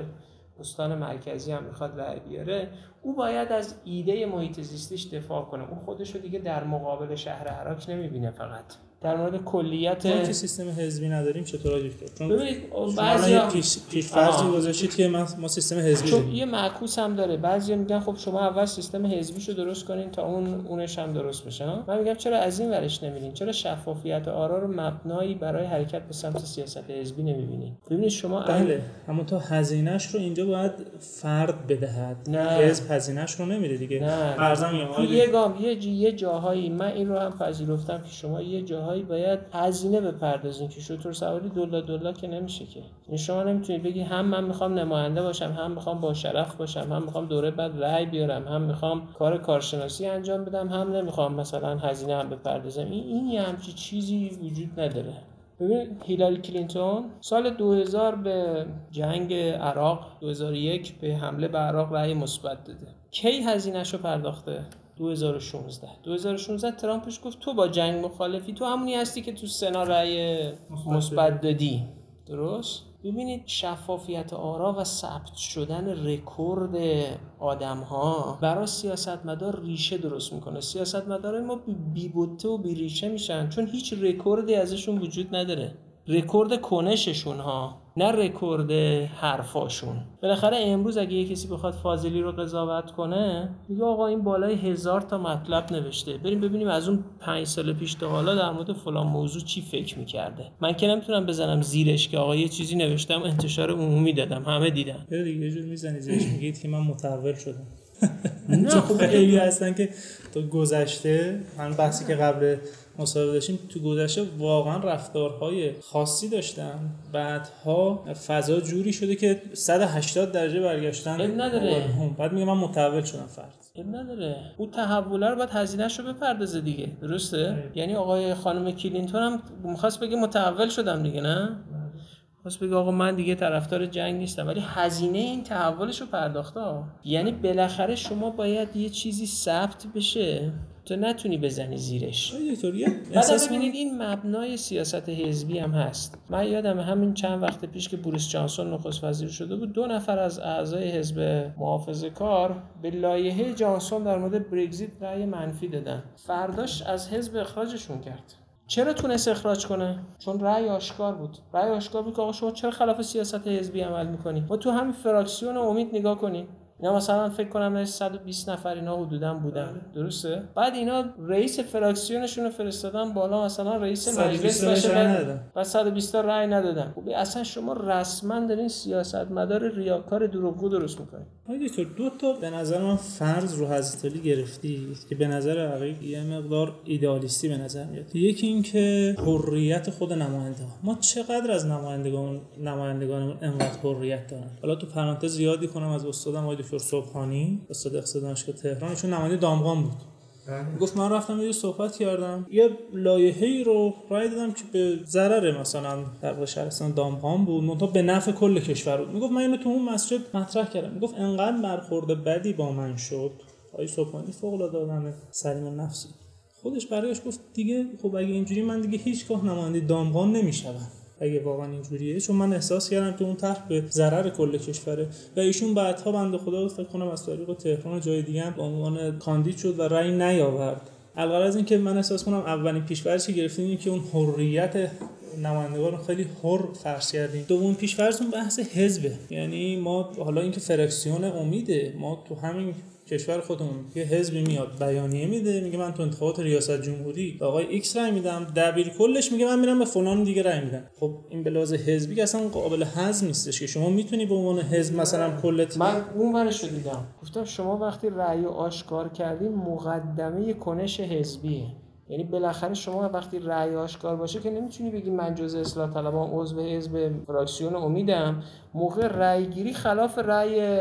استان مرکزی هم می‌خواد رأی بیاره. او باید از ایده محیط زیستیش دفاع کنه. اون خودش رو دیگه در مقابل شهر عراق نمی‌بینه فقط. در مورد کلیت ما که سیستم حزبی نداریم چطور دکتر چون ببینید بعضی پیش پیش فرضی گذاشتید که ما سیستم حزبی چون یه معکوس هم داره. بعضی میگن خب شما اول سیستم حزبیشو درست کنین تا اون اونش هم درست بشه من میگم چرا از این ورش نمیرین چرا شفافیت آرا رو مبنایی برای حرکت به سمت سیاست حزبی نمی‌بینین؟ ببینید شما بله اما تا هزینهش رو اینجا باید فرد بدهد. نه. حزب هزینهش رو نمیده دیگه. نه. ارزم یه گام یه یه جاهایی من این رو هم پذیرفتم که شما یه جاهایی باید هزینه بپردازین که شطور سواری دولا دولا که نمیشه که. این شما نمی‌تونید بگی هم من می‌خوام نماینده باشم هم می‌خوام با شرف باشم هم می‌خوام دوره بعد رأی بیارم هم می‌خوام کار کارشناسی انجام بدم هم نمی‌خوام مثلا هزینه هم بپردازم. این این یه همچی چیزی وجود نداره. ببین هیلاری کلینتون سال 2000 به جنگ عراق 2001 به حمله به عراق رأی مثبت داده. کی هزینهش رو پرداخته؟ 2016 2016 ترامپش گفت تو با جنگ مخالفی تو همونی هستی که تو سنا رأی مثبت دادی. درست؟ ببینید شفافیت آرا و ثبت شدن رکورد آدم ها برای سیاستمدار ریشه درست می‌کنه. سیاستمدار ما بی بوته و بی ریشه میشن چون هیچ رکوردی ازشون وجود نداره. رکورد کنششون ها. نه رکورد حرفاشون. بالاخره امروز اگه یه کسی بخواد فاضلی رو قضاوت کنه میگه آقا این بالای هزار تا مطلب نوشته. بریم ببینیم از اون پنج سال پیش تا حالا در مورد فلان موضوع چی فکر می‌کرده. من که نمی‌تونم بزنم زیرش که آقا یه چیزی نوشتم انتشار عمومی دادم همه دیدن. دیگه یه جور می‌زنی زیرش میگید که من متحول شدم نه <laughs> خب خیلی. هستن که تو گذشته من بحثی که قبل مصاحبه داشتیم تو گذشته واقعا رفتارهای خاصی داشتن. بعدها فضا جوری شده که 180 درجه برگشتن. اب نداره. بعد میگه من متحول شدم فرد. اب نداره. او تحوله رو باید هزینه‌شو بپردازه دیگه. درسته؟ یعنی آقای خانم کلینتون هم می‌خواست بگه متحول شدم دیگه نه؟ خواست بگه آقا من دیگه طرفدار جنگ نیستم. ولی هزینه این تحولش رو پرداخته یعنی بالاخره شما باید یه چیزی ثبت بشه. تو نتونی بزنی زیرش. بعد ببینید این مبنای سیاست حزبی هم هست. من یادم همین چند وقت پیش که بوریس جانسون نخست وزیر شده بود دو نفر از اعضای حزب محافظه کار به لایحه جانسون در مورد برگزیت رأی منفی دادن. فرداش از حزب اخراجشون کرد. چرا تونست اخراج کنه؟ چون رأی آشکار بود. رأی آشکار بود که آقا شما چرا خلاف سیاست حزبی عمل می‌کنی؟ ما تو همین فراکسیون امید نگاه کنیم. اینا مثلا فکر کنم 120 نفر اینا حدودا بودن. درسته؟ بعد اینا رئیس فراکسیونشون رو فرستادن بالا مثلا رئیس مجلس باشه و 120 تا رأی ندادن. خب اصلا شما رسما دارین سیاستمدار ریاکار دروغگو درست می‌کنید. تو دو تا به نظر من فرض رو حضرت علی گرفتی که به نظر عقیق یه مقدار ایدالیستی به نظر میاد. یکی این که حریت خود نماینده. ها ما چقدر از نمایندگان نمایندگانمون انقدر حریت دارن؟ حالا تو پرانتز زیادی کنم از استادم آقای دکتر صبحانی استاد اقتصاد دانشگاه تهران ایشون نماینده دامغان بود. گفت من رفتم یه صحبت کردم. یه لایحه‌ای رو رای دادم که به ضرر مثلا در شهرستان دامغان بود. منتها به نفع کل کشور بود. می‌گفت من اینو تو اون مسجد مطرح کردم. می‌گفت انقدر برخورد بدی با من شد. آقای صبحانی فوق العاده آدم سلیم نفسی خودش برایش گفت دیگه خب اگه اینجوری من دیگه هیچگاه نماینده دامغان نمیشم اگه واقعا اینجوریه. چون من احساس کردم که اون طرح به ضرر کل کشوره و ایشون بعدها بنده خدا فکر کنم از طریق تهران جای دیگه هم به عنوان کاندید شد و رأی نیاورد. الغرض این که من احساس کنم اولین پیش‌فرضی گرفتیم که اون حریت نمایندگان خیلی حر فرض کردیم. دوم پیش‌فرض اون بحث حزبه. یعنی ما حالا اینکه فرکسیون امیده ما تو همین کشور خودمون یه حزبی میاد بیانیه میده میگه من تو انتخابات ریاست جمهوری آقای ایکس رای میدم دبیر کلش میگه من میرم به فلان دیگه رای میدم. خب این به لحاظ حزبی اصلا قابل هضم نیستش که شما می‌تونی به عنوان حزب مثلا کلا من اون ورش رو دیدم. گفتم شما وقتی رأی آشکار کردین مقدمه کنش حزبیه. یعنی بالاخره شما وقتی رأی آشکار باشه که نمی‌تونی بگی من جز اصلاح طلبان عضو حزب فراکسیون امیدم. موقع رأی گیری خلاف رأی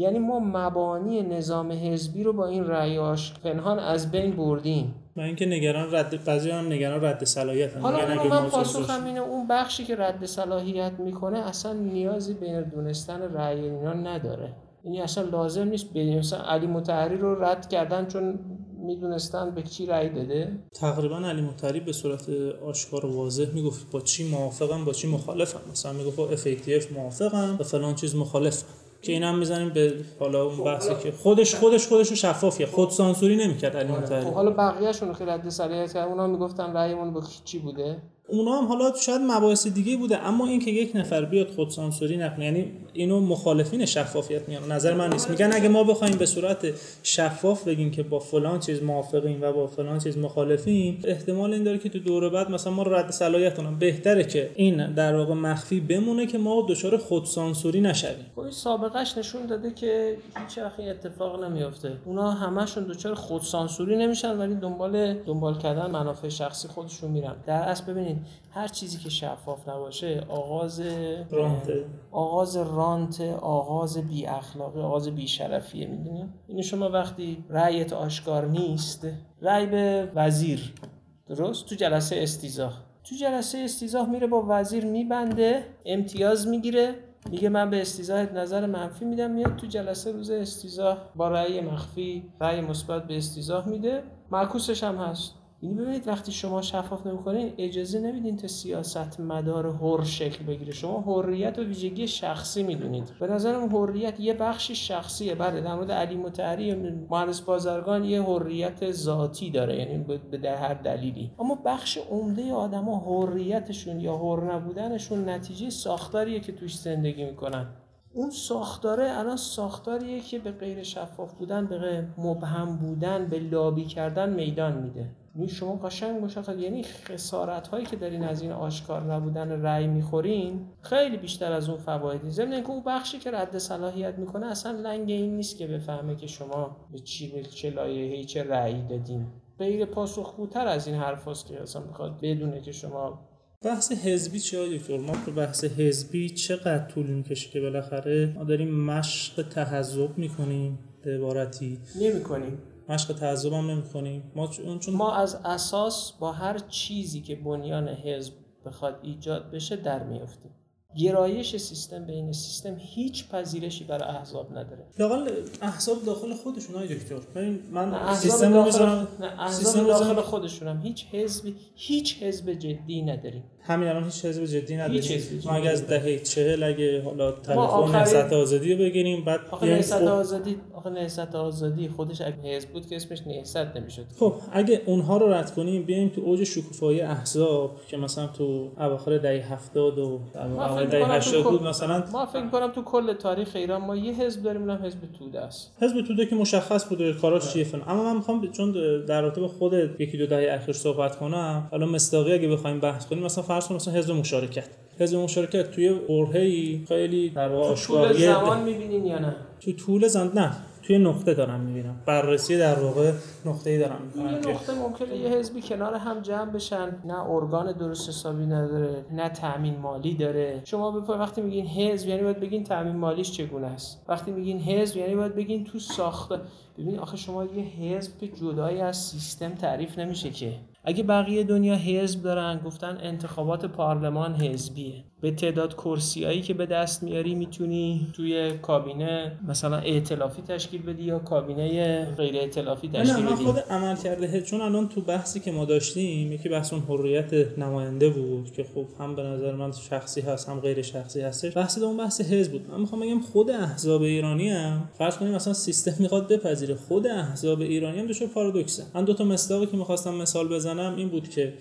یعنی ما مبانی نظام حزبی رو با این رأی آش پنهان از بین بردیم. و اینکه نگران رد بعضی هم نگران رد صلاحیت هم حالا من پاسخم اینه اون بخشی که رد صلاحیت می‌کنه اصلا نیازی بین دونستن رأی اینا نداره. یعنی اصلا لازم نیست بدیم مثلا علی متحری رو رد کردن چون می‌دونستن به کی رأی داده. تقریبا علی مطلب به صورت آشکار و واضح می‌گفت با چی موافقم با چی مخالفم. مثلا می‌گفت با FATF موافقم و فلان چیز مخالفم. که اینم می‌زنیم به حالا اون بحثی که خودش خودش خودش شفافیه. خود سانسوری نمی‌کرد علی خب مطلب حالا بقیه‌شون که رد صلاحیت کردن اونا می‌گفتن رأیمون به چی بوده؟ اونا هم حالا شاید مباحث دیگه بوده اما اینکه یک نفر بیاد خود سانسوری نکنه یعنی اینو مخالفین شفافیت میان نظر من نیست. میگن اگه ما بخوایم به صورت شفاف بگیم که با فلان چیز موافقیم و با فلان چیز مخالفیم احتمال این داره که تو دوره بعد مثلا ما رد صلاحیت کنن بهتره که این در واقع مخفی بمونه که ما دچار خود سانسوری نشویم. خب سابقش نشون داده که هیچ وقت اتفاق نمیافته. اونا همشون دچار خود سانسوری نمیشن ولی دنبال دنبال کردن منافع شخصی خودشون میرن. در اصل ببینید هر چیزی که شفاف نباشه آغاز رانته. آغاز رانت آغاز بی اخلاقی آغاز بی شرفیه می‌دونی؟ این شما وقتی رأیت آشکار نیست رأی به وزیر. درست؟ تو جلسه استیزاه. تو جلسه استیزاه میره با وزیر میبنده امتیاز می‌گیره. میگه من به استیزاه نظر منفی میدم میاد تو جلسه روز استیزاه با رأی مخفی رأی مثبت به استیزاه میده. معکوسش هم هست. یعنی ببینید وقتی شما شفاف نمی‌کنین اجازه نمیدین تا سیاست مدار هر شکل بگیره. شما حریت و ویژگی شخصی می‌دونید. به نظرم حریت یه بخشی شخصیه. بله در مورد علی متحری مهندس بازرگان یه حریت ذاتی داره یعنی به هر دلیلی. اما بخش عمده آدما حریتشون یا حر نبودنشون نتیجه ساختاریه که توش زندگی می‌کنن. اون ساختاره الان ساختاریه که به غیر شفاف بودن به مبهم بودن به لابی کردن میدان میده. یعنی شما قشنگ مشخص یعنی خسارت هایی که دارین از این آشکار نبودن رأی می‌خورین خیلی بیشتر از اون فوایدی ضمن اینکه اون بخشی که رد صلاحیت می‌کنه اصلا لنگ این نیست که بفهمه که شما به چی به چه لایحه‌ای چه رأیی دادین. غیر پاسخگوتر از این حرفاست که اصلا می‌خواد بدونه که شما بحث حزبی چیه دکتر؟ ما تو بحث حزبی چقدر طول می‌کشه که بالاخره ما داریم مشق تحزب می‌کنیم به عبارتی؟ نمی‌کنیم. مشق تحزب هم نمی‌کنیم ما چون چون ما از اساس با هر چیزی که بنیان حزب بخواد ایجاد بشه در میافتیم. گرایش سیستم بین سیستم هیچ پذیرشی برای احزاب نداره. لاقل احزاب داخل خودشون های دکتر. من احزاب سیستم داخل, نه، سیستم احزاب داخل می‌ذارم خودشون هم هیچ حزبی هیچ حزب جدی نداریم. همین الان هیچ حزب جدی نداریم. ما اگه از دهه چهل اگه حالا تلفن نهضت آزادی رو بگیریم بعد آخه نهضت خب- آزادی آخه نهضت آزادی خودش اگه حزب بود که اسمش نهضت نمی‌شد. خب اگه اونها رو رد کنیم بیایم تو اوج شکوفایی احزاب که مثلا تو اواخر دهه 70 و فکر دهه می‌کنم 80 تو بود مثلا ما فکر کنم تو کل تاریخ ایران ما یه حزب داریم اونم حزب توده است. حزب توده که مشخص بوده کاراش چیه فلان. اما من می‌خوام چون در رابطه با خود یکی دو دهه اخیر صحبت کنم حالا مصداقی اگه بخوایم بحث کنیم مثلا فرض کن مثلا حزب مشارکت. حزب مشارکت توی برهه‌ای خیلی در واقع آشکار طول یه- زمان می‌بینین یا نه؟ تو طول زمان نه. توی نقطه دارم می‌بینم. بررسی در واقع نقطه‌ای دارم یه می‌کنم که نقطه ممکنه یه حزبی کنار هم جمع بشن. نه ارگان درست حسابی نداره نه تامین مالی داره. شما به وقتی میگین حزب یعنی باید بگین تامین مالیش چگونه است؟ وقتی میگین حزب یعنی باید بگین تو ساخته ببین آخه شما یه حزب جدای از سیستم تعریف نمیشه که. اگه بقیه دنیا حزب دارن گفتن انتخابات پارلمان حزبیه. به تعداد کرسیایی که به دست میاری می‌تونی توی کابینه مثلا ائتلافی تشکیل بدی یا کابینه غیر ائتلافی تشکیل بدی. خود عمل کرده چون الان تو بحثی که ما داشتیم یکی بحث اون حریت نماینده بود که خب هم به نظر من شخصی هست هم غیر شخصی هستش. بحث اون بحث حزب بود. من می‌خوام بگم خود احزاب ایرانی هم فرض کنیم مثلا سیستم می‌خواد بپذیره. خود احزاب ایرانی هم دچار پارادوکسه. من دو تا مصداقی که می‌خواستم مثال بزنم این بود که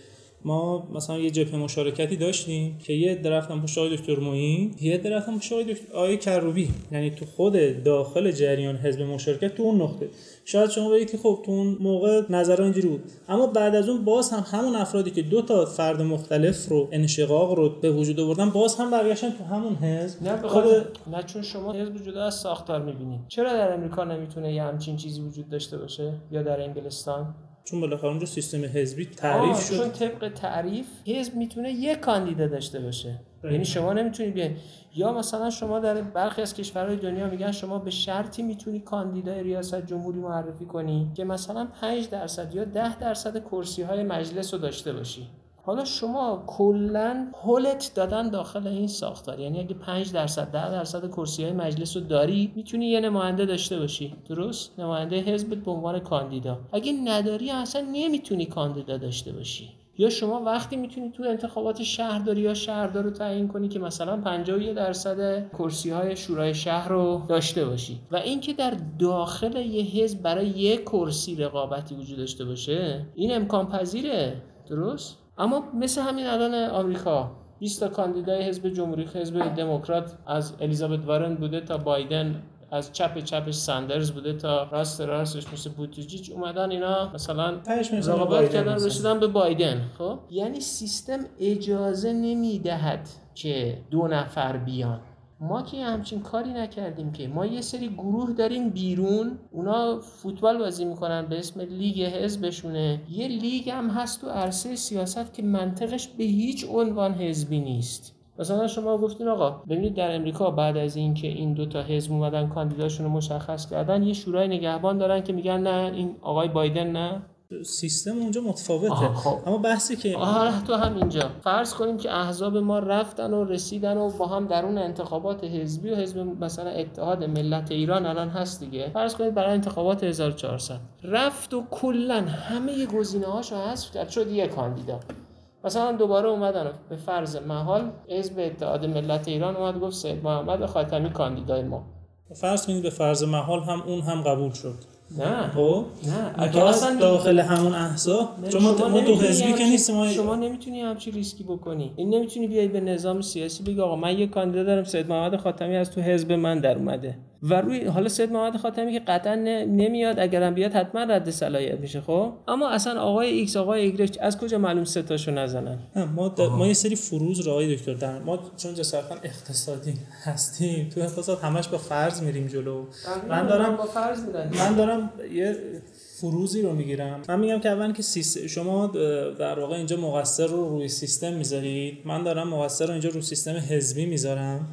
ما مثلا یه جبهه مشارکتی داشتیم که یه درختم پشت آقای دکتر معین یه درختم پشت آقای دکتر آقای کروبی. یعنی تو خود داخل جریان حزب مشارکت تو اون نقطه. شاید شما بگید که خب تو اون موقع نظر اینجوری بود. اما بعد از اون باز هم همون افرادی که دو تا فرد مختلف رو انشقاق رو به وجود آوردن باز هم برگشتن تو همون حزب. نه خود نه چون شما حزب جدا از ساختار می‌بینید چرا در امریکا نمی‌تونه یه همچین چیزی وجود داشته باشه؟ یا در انگلستان؟ چون بالاخره اونجا سیستم حزبی تعریف شد. چون طبق تعریف حزب می‌تونه یک کاندیدا داشته باشه. یعنی شما نمی‌تونید بیاین. یا مثلا شما در برخی از کشورهای دنیا میگن شما به شرطی می‌تونی کاندیدای ریاست جمهوری معرفی کنی که مثلا 5 درصد یا 10 درصد کرسی های مجلس رو داشته باشی. حالا شما کلا هولت دادن داخل این ساختار. یعنی اگه 5 درصد 10 درصد کرسی های مجلس رو داری می‌تونی یه نماینده داشته باشی. درست؟ نماینده حزب به عنوان کاندیدا. اگه نداری اصلا نمی‌تونی کاندیدا داشته باشی. یا شما وقتی می‌تونی تو انتخابات شهرداری یا شهردار رو تعیین کنی که مثلا 51 درصد کرسی های شورای شهر رو داشته باشی. و اینکه در داخل یه حزب برای یک کرسی رقابتی وجود داشته باشه این امکان پذیره درست؟ اما مثل همین الان آمریکا 20 تا کاندیدای حزب جمهوری حزب دموکرات از الیزابت وارن بوده تا بایدن از چپ چپش ساندرز بوده تا راست راستش مثل بوتیجیچ اومدن اینا مثلا رقابت کردن رسیدن به بایدن. خب؟ یعنی سیستم اجازه نمی‌دهد که دو نفر بیان. ما که همچین کاری نکردیم که. ما یه سری گروه داریم بیرون اونا فوتبال بازی می‌کنن به اسم لیگ حزبشونه یه لیگ هم هست تو عرصه سیاست که منطقش به هیچ عنوان حزبی نیست. مثلا شما گفتین آقا ببینید در امریکا بعد از اینکه این دو تا حزب اومدن کاندیداشون رو مشخص کردن یه شورای نگهبان دارن که میگن نه این آقای بایدن نه. سیستم اونجا متفاوته. خب. اما بحثی که آه تو هم اینجا فرض کنیم که احزاب ما رفتن و رسیدن و با هم در اون انتخابات حزبی و حزب مثلا اتحاد ملت ایران الان هست دیگه. فرض کنید برای انتخابات 1400 رفت و کلا همه گزینه هاشو حذف کرد. شد یه کاندیدا مثلا دوباره اومدن به فرض محال حزب اتحاد ملت ایران اومد گفت سید محمد خاتمی کاندیدای ما. فرض کنید به فرض محال هم اون هم قبول شد. نه. خب. نه. اصلا داخل همون احزاب شما ما تو حزبی که نیست ما شما نمی‌تونی همچی ریسکی بکنی. این نمی‌تونی بیای به نظام سیاسی بگی آقا من یه کاندیدا دارم سید محمد خاتمی از تو حزب من در اومده. و روی حالا سید محمد خاتمی که قطعا نمیاد اگرم بیاد حتما رد صلاحیت میشه خب؟ اما اصلا آقای ایکس آقای ایگرگ از کجا معلوم سه تاشو نزنن؟ ما ما یه سری فروض رو آقای دکتر در ما چون جسارتا اقتصادی هستیم تو اقتصاد همش با فرض میریم جلو. من دارم با فرض من دارم یه فروضی رو می‌گیرم. من میگم که اول که سیستم شما در واقع اینجا مقصر رو روی سیستم می‌ذارید. من دارم مقصر رو اینجا روی سیستم حزبی می‌ذارم.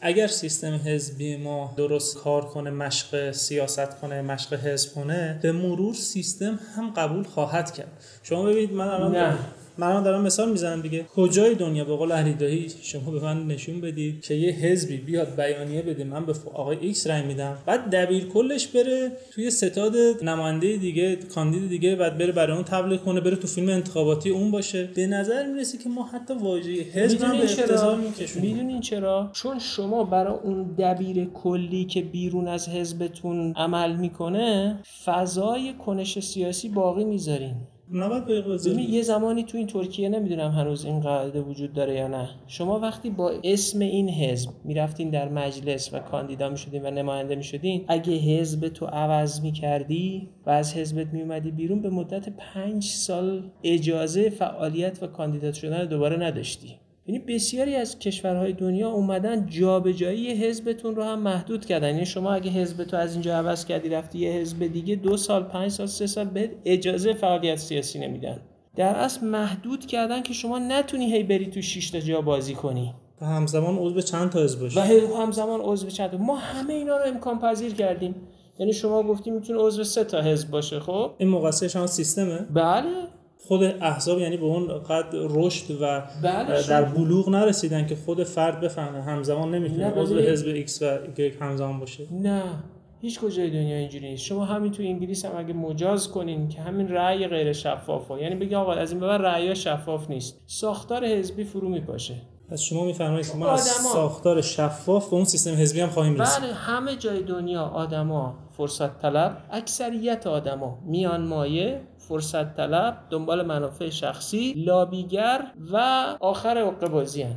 اگر سیستم حزبی ما درست کار کنه مشق سیاست کنه مشق حزب کنه به مرور سیستم هم قبول خواهد کرد. شما ببینید من الان من دارم مثال می‌زنم دیگه. کجای دنیا به قول علی شما به من نشون بدید که یه حزبی بیاد بیانیه بده. من به آقای ایکس رای میدم. بعد دبیر کلش بره توی ستاد نماینده دیگه کاندید دیگه بعد بره برای اون تبلیغ کنه بره تو فیلم انتخاباتی اون باشه. به نظر می‌رسه که ما حتی واژه حزب هم به میکشونیم. می‌دونین چرا؟ چون شما برای اون دبیر کلی که بیرون از حزبتون عمل می‌کنه فضای کنش سیاسی باقی می‌ذارین. نباید یه زمانی تو این ترکیه نمی‌دونم هنوز این قاعده وجود داره یا نه. شما وقتی با اسم این حزب می‌رفتین در مجلس و کاندیدا می‌شدین و نماینده می‌شدین اگه حزب تو عوض می‌کردی و از حزبت میومدی بیرون به مدت پنج سال اجازه فعالیت و کاندیدات شدن دوباره نداشتی. یعنی بسیاری از کشورهای دنیا اومدن جابجایی حزبتون رو هم محدود کردن. یعنی شما اگه حزب از اینجا عوض کردی رفتی یه حزب دیگه دو سال پنج سال سه سال بهت اجازه فعالیت سیاسی نمیدن. در اصل محدود کردن که شما نتونی هی بری تو 6 تا جا بازی کنی. و همزمان عضو چند تا حزب باشی. و همزمان عضو چند تا. ما همه اینا رو امکان پذیر کردیم. یعنی شما گفتی می‌تونه عضو سه تا حزب باشه خب؟ این مقایسه شما سیستمه. بله. خود احزاب یعنی به اون قد رشد و بله در بلوغ نرسیدن که خود فرد بفهمه همزمان نمی‌تونه عضو حزب ایکس و ایگرگ همزمان باشه. نه هیچ کجای دنیا اینجوری نیست. شما همین تو انگلیس هم اگه مجاز کنین که همین رأی غیر شفافه یعنی بگی آقا از این به بعد رأی شفاف نیست. ساختار حزبی فرو میپاشه. پس شما میفرمایید که ما از ساختار شفاف به اون سیستم حزبی هم خواهیم رسید. بله همه جای دنیا آدما فرصت طلب. اکثریت آدما میان مایه فرصت طلب دنبال منافع شخصی لابیگر و آخر حقوق بازی هن.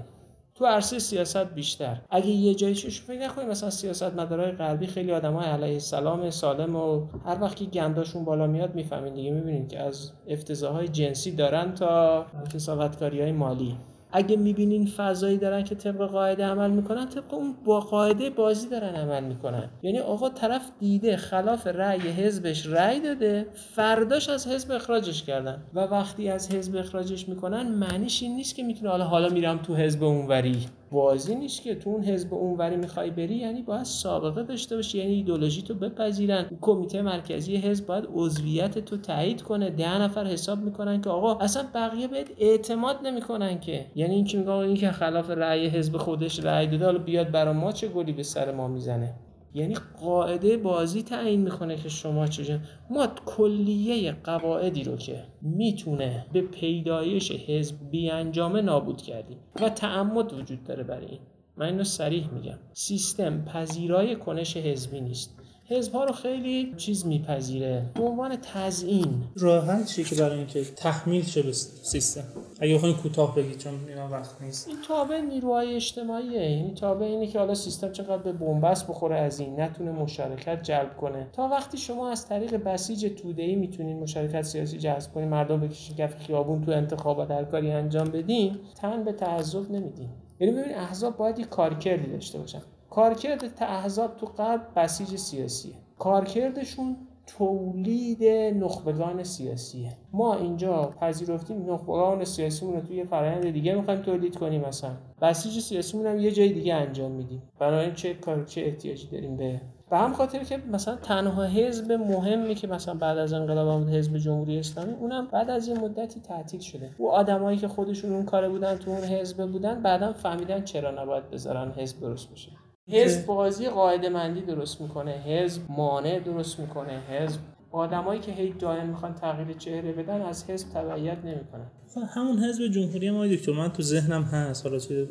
تو عرصه سیاست بیشتر. اگه یه جایی چش فکر نکنید مثلا سیاست مدارای غربی خیلی آدمای علیه السلام سالم و هر وقت که گنداشون بالا میاد می‌فهمین دیگه. می‌بینید که از افتضاحهای جنسی دارن تا کسافتکاری های مالی. اگه می‌بینین فضایی دارن که طبق قاعده عمل می‌کنن طبق اون با قاعده بازی دارن عمل می‌کنن. یعنی آقا طرف دیده خلاف رأی حزبش رأی داده فرداش از حزب اخراجش کردن. و وقتی از حزب اخراجش می‌کنن معنیش این نیست که می‌تونه حالا حالا میرم تو حزب اونوری. بازی نیست که تو اون حزب اونوری می‌خوای بری یعنی باید سابقه داشته باشی یعنی ایدولوژی تو بپذیرن. کمیته مرکزی حزب باید عضویت تو تایید کنه. ده نفر حساب می‌کنن که آقا اصلا بقیه بهت اعتماد نمی‌کنن که. یعنی این که میگه این که خلاف رأی حزب خودش رأی داده حالا بیاد برا ما چه گلی به سر ما می‌زنه. یعنی قاعده بازی تعیین می‌کنه که شما چجا ما کلیه قواعدی رو که می‌تونه به پیدایش حزب انجامه نابود کردیم و تعمد وجود داره برای این. من اینو سریح میگم. سیستم پذیرای کنش حزبی نیست. حزب ها رو خیلی چیز میپذیره. به عنوان تزیین. راه چیه که برای اینکه تحمیل شه به سیستم. اگه بخواید کوتاه بگید چون اینا وقت نیست. این تابع نیروهای اجتماعیه. این تابع اینه که حالا سیستم چقدر به بنبست بخوره از این. نتونه مشارکت جلب کنه. تا وقتی شما از طریق بسیج توده‌ای می‌تونین مشارکت سیاسی جذب کنین مردم بکشین کف خیابون تو انتخابات هر کاری انجام بدین تن به تعذب نمیدین. یعنی ببین احزاب باید یه کارکردی داشته باشن. کارکرد احزاب تو قلب بسیج سیاسیه. کارکردشون تولید نخبگان سیاسیه. ما اینجا پذیرفتیم نخبگان سیاسیمون رو توی یه فرآیند دیگه می‌خوایم تولید کنیم مثلا. بسیج سیاسیمون هم یه جای دیگه انجام میدیم. برای چه کار چه احتیاجی داریم به به هم خاطر که مثلا تنها حزب مهمی که مثلا بعد از انقلاب آمد حزب جمهوری اسلامی اونم بعد از یه مدتی تعطیل شده. او آدمایی که خودشون اون کاره بودن تو اون حزب بودن بعدا فهمیدن چرا نباید بذارن حزب درست بشه. حزب بازی قاعده مندی درست می‌کنه حزب مانع درست می‌کنه حزب آدمایی که هی دائم می‌خوان تغییر چهره بدن از حزب تبعیت نمی‌کنن. همون حزب جمهوری ما دکتر من تو ذهنم هست حالا چه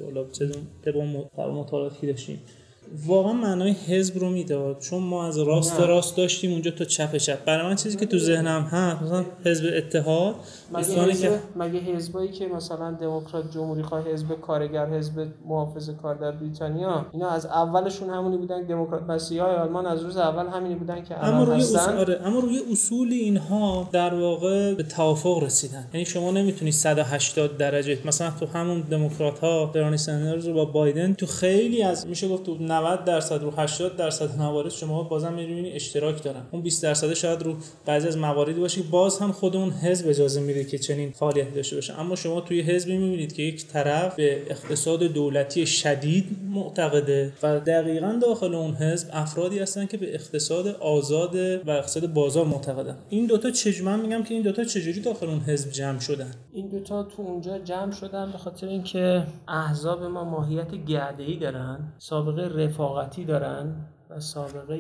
چه مطالعاتی داشتیم. واقعا معنای حزب رو می‌داد چون ما از راست نه. راست داشتیم اونجا تا چپ چپ. برای من چیزی که تو ذهنم هست مثلا حزب اتحاد مگه که مگه حزبایی که مثلا دموکرات جمهوری خواه حزب کارگر حزب محافظ کار در بریتانیا اینا از اولشون همونی بودن دموکرات مسیحی های آلمان از روز اول همینی بودن که اما روی اصول آره اما روی اصول اینها در واقع به توافق رسیدن. یعنی شما نمی‌تونی 180 درجه مثلا تو همون دموکرات ها برانی سندرز رو با بایدن تو خیلی از میشه گفت تو 90 درصد رو 80 درصد موارد شما بازم می‌بینید اشتراک دارن. اون 20 درصد شاید رو بعضی از مواردی باشه باز هم خود اون حزب اجازه میده که چنین فعالیتی داشته باشه. اما شما توی حزبی می‌بینید که یک طرف به اقتصاد دولتی شدید معتقده و دقیقا داخل اون حزب افرادی هستن که به اقتصاد آزاد و اقتصاد بازار معتقدن. این دوتا چجوری؟ میگم که این دوتا چجوری داخل اون حزب جمع شدن؟ این دوتا تو اونجا جمع شدن به خاطر اینکه احزاب ما ماهیت گرده‌ای دارن سابقه رفاقتی دارن و سابقه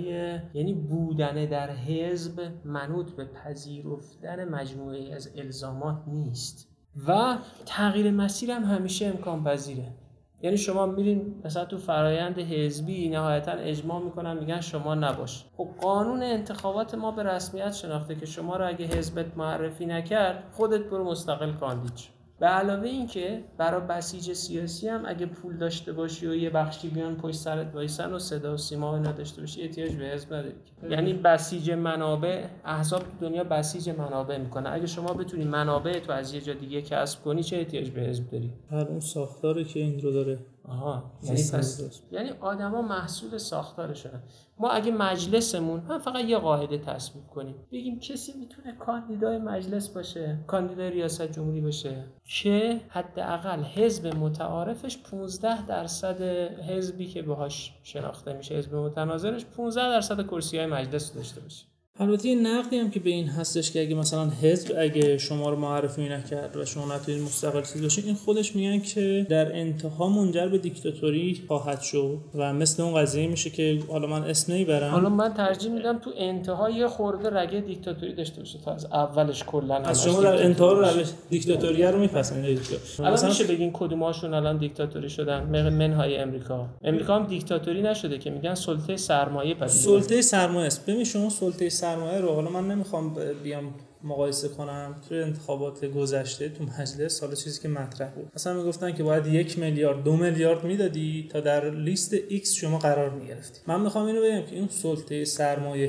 یعنی بودن در حزب منوط به پذیرفتن مجموعه از الزامات نیست. و تغییر مسیر هم همیشه امکان پذیره. یعنی شما میرین مثلا تو فرایند حزبی نهایتا اجماع می‌کنن میگن شما نباش. خب قانون انتخابات ما به رسمیت شناخته که شما رو اگه حزبت معرفی نکرد خودت برو مستقل کاندید به علاوه اینکه برای بسیج سیاسی هم اگه پول داشته باشی و یه بخشی بیان پشت سرت وایسن و صدا و سیما نداشته باشی احتیاج به حزب نداری یعنی بسیج منابع احزاب دنیا بسیج منابع می‌کنه. اگه شما بتونی منابع تو از یه جا دیگه کسب کنی چه احتیاج به حزب داری؟ هر اون ساختاری که این رو داره. آها یعنی پس یعنی آدما محصول ساختارشون ما اگه مجلسمون هم فقط یه قاعده تصویب کنیم. بگیم کسی می‌تونه کاندیدای مجلس باشه کاندیدای ریاست جمهوری باشه که حداقل حزب متعارفش 15 درصد حزبی که باهاش شناخته میشه حزب متناظرش 15 درصد کرسی های مجلس داشته باشه. البته یه نقدی هم که به این هستش که اگه مثلا حزب اگه شما رو معرفی نکرد و شما نتونید مستقل چیز باشید این خودش میگن که در انتها منجر به دیکتاتوری خواهد شد و مثل اون قضیه میشه که حالا من اسم نمی‌برم. حالا من ترجیح میدم تو انتها یه خورده رگه دیکتاتوری داشته باشه تا از اولش کلا از شما در انتها رو روش دیکتاتوری رو میپسندید. الان میشه بگین کدوماشون الان دیکتاتوری شدن؟ منهای امریکا. امریکا هم دیکتاتوری نشده که میگن سلطه سرمایه پس سلطه سرمایه است. ببین شما سلطه سرمایه رو حالا من نمی‌خوام بیام مقایسه کنم. توی انتخابات گذشته تو مجلس حالا چیزی که مطرح بود. مثلا می‌گفتن که باید یک میلیارد دو میلیارد می‌دادی تا در لیست X شما قرار می‌گرفتی. من می‌خوام اینو بگم که این سلطه سرمایه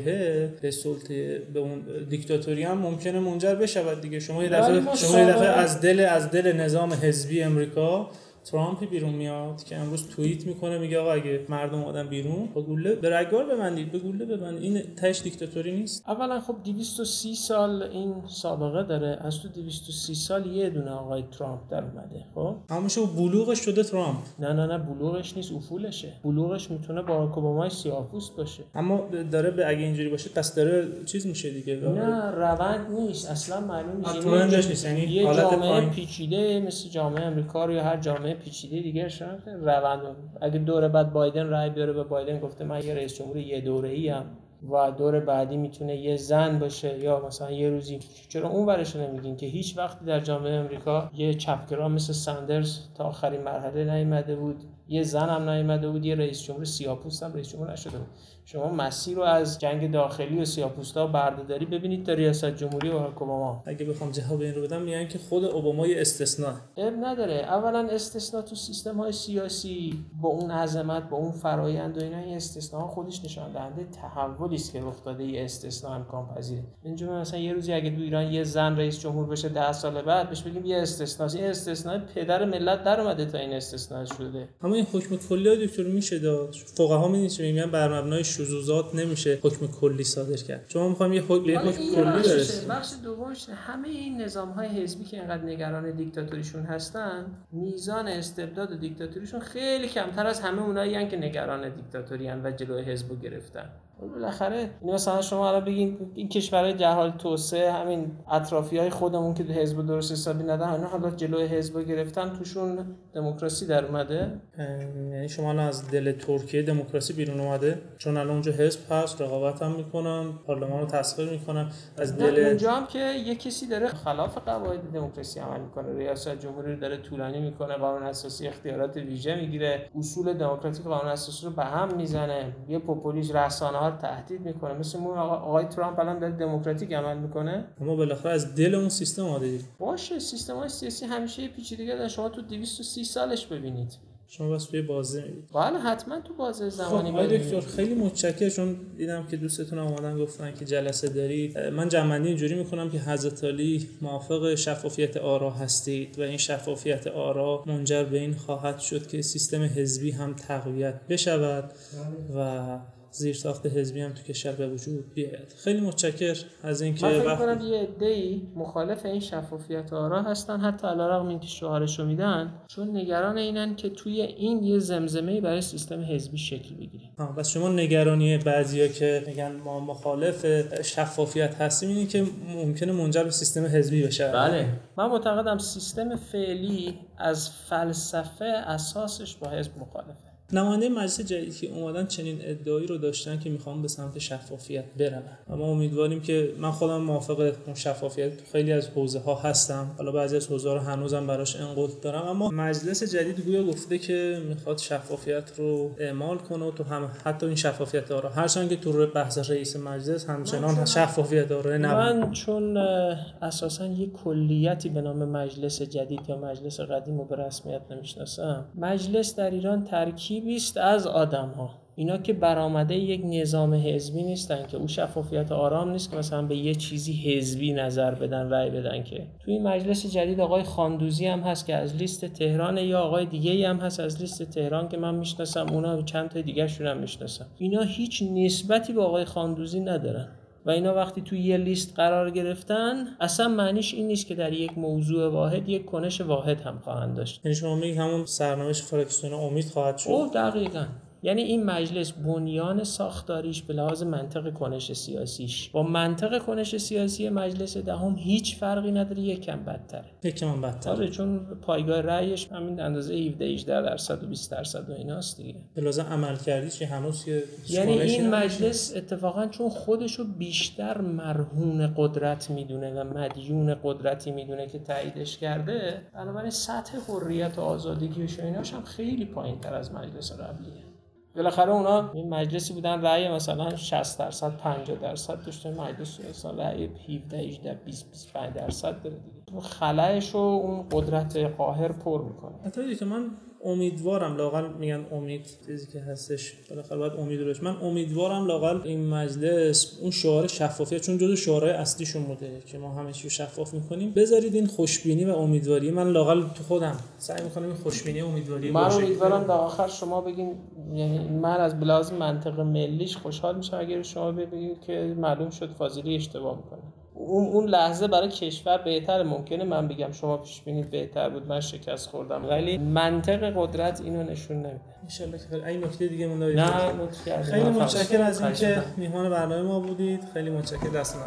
به سلطه به اون دیکتاتوری هم ممکنه منجر بشود دیگه. شما یه دفعه شما یه دفعه از دل از دل نظام حزبی امریکا ترامپ بیرون میاد که امروز توییت می‌کنه میگه آقا اگه مردم آدم بیرون با گوله به رگبار ببندید به گوله ببندید. این تاش دیکتاتوری نیست. اولا خب 230 سال این سابقه داره. از تو 230 سال یه دونه آقای ترامپ در اومده خب؟ همونشه بلوغش شده ترامپ. نه نه نه بلوغش نیست افولشه. بلوغش می‌تونه با اوباما سیاه‌پوست باشه. اما داره به اگه اینجوری باشه پس داره چیز میشه دیگه نه روند نیست. اصلا معلوم نیست. نیست یعنی یه جامعه پیچیده مثل جامعه امریکا یا هر جامعه پیچیده دیگه روند اگه دوره بعد بایدن رای بیاره به بایدن گفته من یه رئیس جمهور یه دوره ای هم و دور بعدی می‌تونه یه زن باشه یا مثلا یه روزی چرا اون ورش نمیگین که هیچ وقتی در جامعه امریکا یه چپگرا مثل ساندرز تا آخرین مرحله نیومده بود؟ یه زن هم نیومده بود یه رئیس جمهور سیاپوست هم رئیس جمهور نشده بود. شما مسیر رو از جنگ داخلی و سیاپوستا بردهداری ببینید تا ریاست جمهوری و اوباما. اگه بخوام جواب این رو بدم میگن که خود اوباما یه استثناء. اب نداره. اولا استثناء تو سیستم های سیاسی با اون عظمت با اون فرایند و اینا این استثناء خودش نشان دهنده تحولی است که رخ داده یه استثناء امکان پذیره. اینجا مثلا یه روزی اگه تو ایران یه زن رئیس جمهور بشه 10 سال بعد بهش بگیم یه استثناء این استثناء پدر ملت در اومده تا این استثناء شده. اما این حکم کلی دکتر میشه داد؟ فقها میگن؟ بر مبنای شذوذات نمیشه حکم کلی صادر کرد. شما می‌خوام یه حکم, حکم کلی برسیم بخش دومش همه این نظام های حزبی که اینقدر نگران دیکتاتوریشون هستن میزان استبداد و دیکتاتوریشون خیلی کمتر از همه اونایی که نگران دیکتاتوری و جلوی حزب گرفتن. بالاخره مثلا شما الان بگین این کشورهای در حال توسعه همین اطرافی های خودمون که حزب درست حسابی ندارن اینا حالا جلوی حزب گرفتن توشون دموکراسی در اومده. یعنی شما از دل ترکیه دموکراسی بیرون اومده؟ چون الان اونجا حزب هست رقابت هم می‌کنن پارلمان رو تصویر می‌کنن از دل اونجا هم که یه کسی داره خلاف قواعد دموکراسی عمل می‌کنه. ریاست جمهوری رو داره طولانی می‌کنه قانون اساسی اختیارات ویژه می‌گیره اصول دموکراتیک قانون اساسی رو به هم می‌زنه. یه پوپولیسم رسانه تهدید می‌کنه. مثل اون آقای ترامپ الان داره دموکراتیک عمل می‌کنه. اما بالاخره از دل اون سیستم اومده باشه سیستم های سیاسی همیشه پیچیدگی داره شما تو 230 سالش ببینید. شما بس توی بازه می‌بینید بله حتما تو بازه زمانی خب دکتر خیلی متشکرم. چون دیدم که دوستتون اومدن گفتن که جلسه دارید. من جمعنی اینجوری می‌کنم که حضرت علی موافق شفافیت آرا هستید و این شفافیت آرا منجر به این خواهد شد که سیستم حزبی هم تقویت بشود و زیر ساخت حزبی هم تو کشور به وجود بیاد خیلی متشکر از اینکه من فکر کنم یه عده‌ای مخالف این شفافیت آرا هستن حتی علیرغم اینکه شعارشو میدن چون نگران اینن که توی این یه زمزمه برای سیستم حزبی شکل بگیره ها بس شما نگرانی بعضیا که میگن ما مخالف شفافیت هستیم اینه که ممکنه منجر به سیستم حزبی بشه. بله. من معتقدم سیستم فعلی از فلسفه اساسش با حزب مخالفه. نماینده مجلس جدیدی که اومدن چنین ادعایی رو داشتن که می‌خوام به سمت شفافیت برن. اما امیدواریم که من خودم موافق اون شفافیت خیلی از حوزه ها هستم. حالا بعضی از حوزه رو هنوزم براش انقلت دارم. اما مجلس جدید گویا گفته که می‌خواد شفافیت رو اعمال کنه و تو هم حتی این شفافیت داره هرچند که تو بحث رئیس مجلس همچنان شفافیت داره من چون اساسا یه کلیتی به نام مجلس جدید یا مجلس قدیم رو به رسمیت نمی‌شناسم مجلس در ایران ترکیب بیست از آدم ها اینا که برآمده یک نظام حزبی نیستن که او شفافیت آرام نیست که مثلا به یه چیزی حزبی نظر بدن رأی بدن که. توی مجلس جدید آقای خاندوزی هم هست که از لیست تهران یا آقای دیگه هم هست از لیست تهران که من می‌شناسم اونا چند تا دیگه هم می‌شناسم. اینا هیچ نسبتی به آقای خاندوزی ندارن. و اینا وقتی توی یه لیست قرار گرفتن اصلا معنیش این نیست که در یک موضوع واحد یک کنش واحد هم خواهند داشت. یعنی شما میگی همون سرنوشت فرکسیون امید خواهد شد؟ او دقیقا. یعنی این مجلس بنیان ساختاریش به لحاظ منطق کنش سیاسیش. با منطق کنش سیاسی مجلس دهم هیچ فرقی نداره یکم بدتره. یکم بدتر آره چون پایگاه رأیش همین اندازه 17 18 درصد و 20 درصد و ایناست دیگه. به لازم عمل کردی که هنوز یعنی این. مجلس اتفاقا چون خودشو بیشتر مرهون قدرت می‌دونه و مدیون قدرتی می‌دونه که تاییدش کرده بنابراین سطح حریت و آزادگیش و ایناش هم خیلی پایین تر از مجلس قبلیه. بالاخره اونا این مجلسی بودن رأی مثلا 60 درصد 50 درصد داشته مجلس مثلا رأی 17 18 20 25 درصد داره دیگه. خلأش رو اون قدرت قاهر پر می‌کنه. حتی من امیدوارم لاقل میگن امید چیزی که هستش بالاخره باید امید روش من امیدوارم لاقل این مجلس اون شعار شفافیت چون جزو شعارهای اصلیشون بوده که ما همه چی شفاف می‌کنیم. بذارید این خوشبینی و امیدواری من لاقل تو خودم سعی می‌کنم این خوشبینی و امیدواری من باشه. امیدوارم در آخر شما بگین یعنی من از بلاز منطق ملیش خوشحال میشم اگر شما بگید که معلوم شد فاضلی اشتباه می‌کنه. اون اون لحظه برای کشور بهتر ممکنه. من بگم شما پیش بینید بهتر بود من شکست خوردم. ولی منطق قدرت اینو نشون نمیده. ان که این نکته دیگه دارید نه. خیلی متشکرم از اینکه. میهمان برنامه ما بودید. خیلی متشکرم. دست من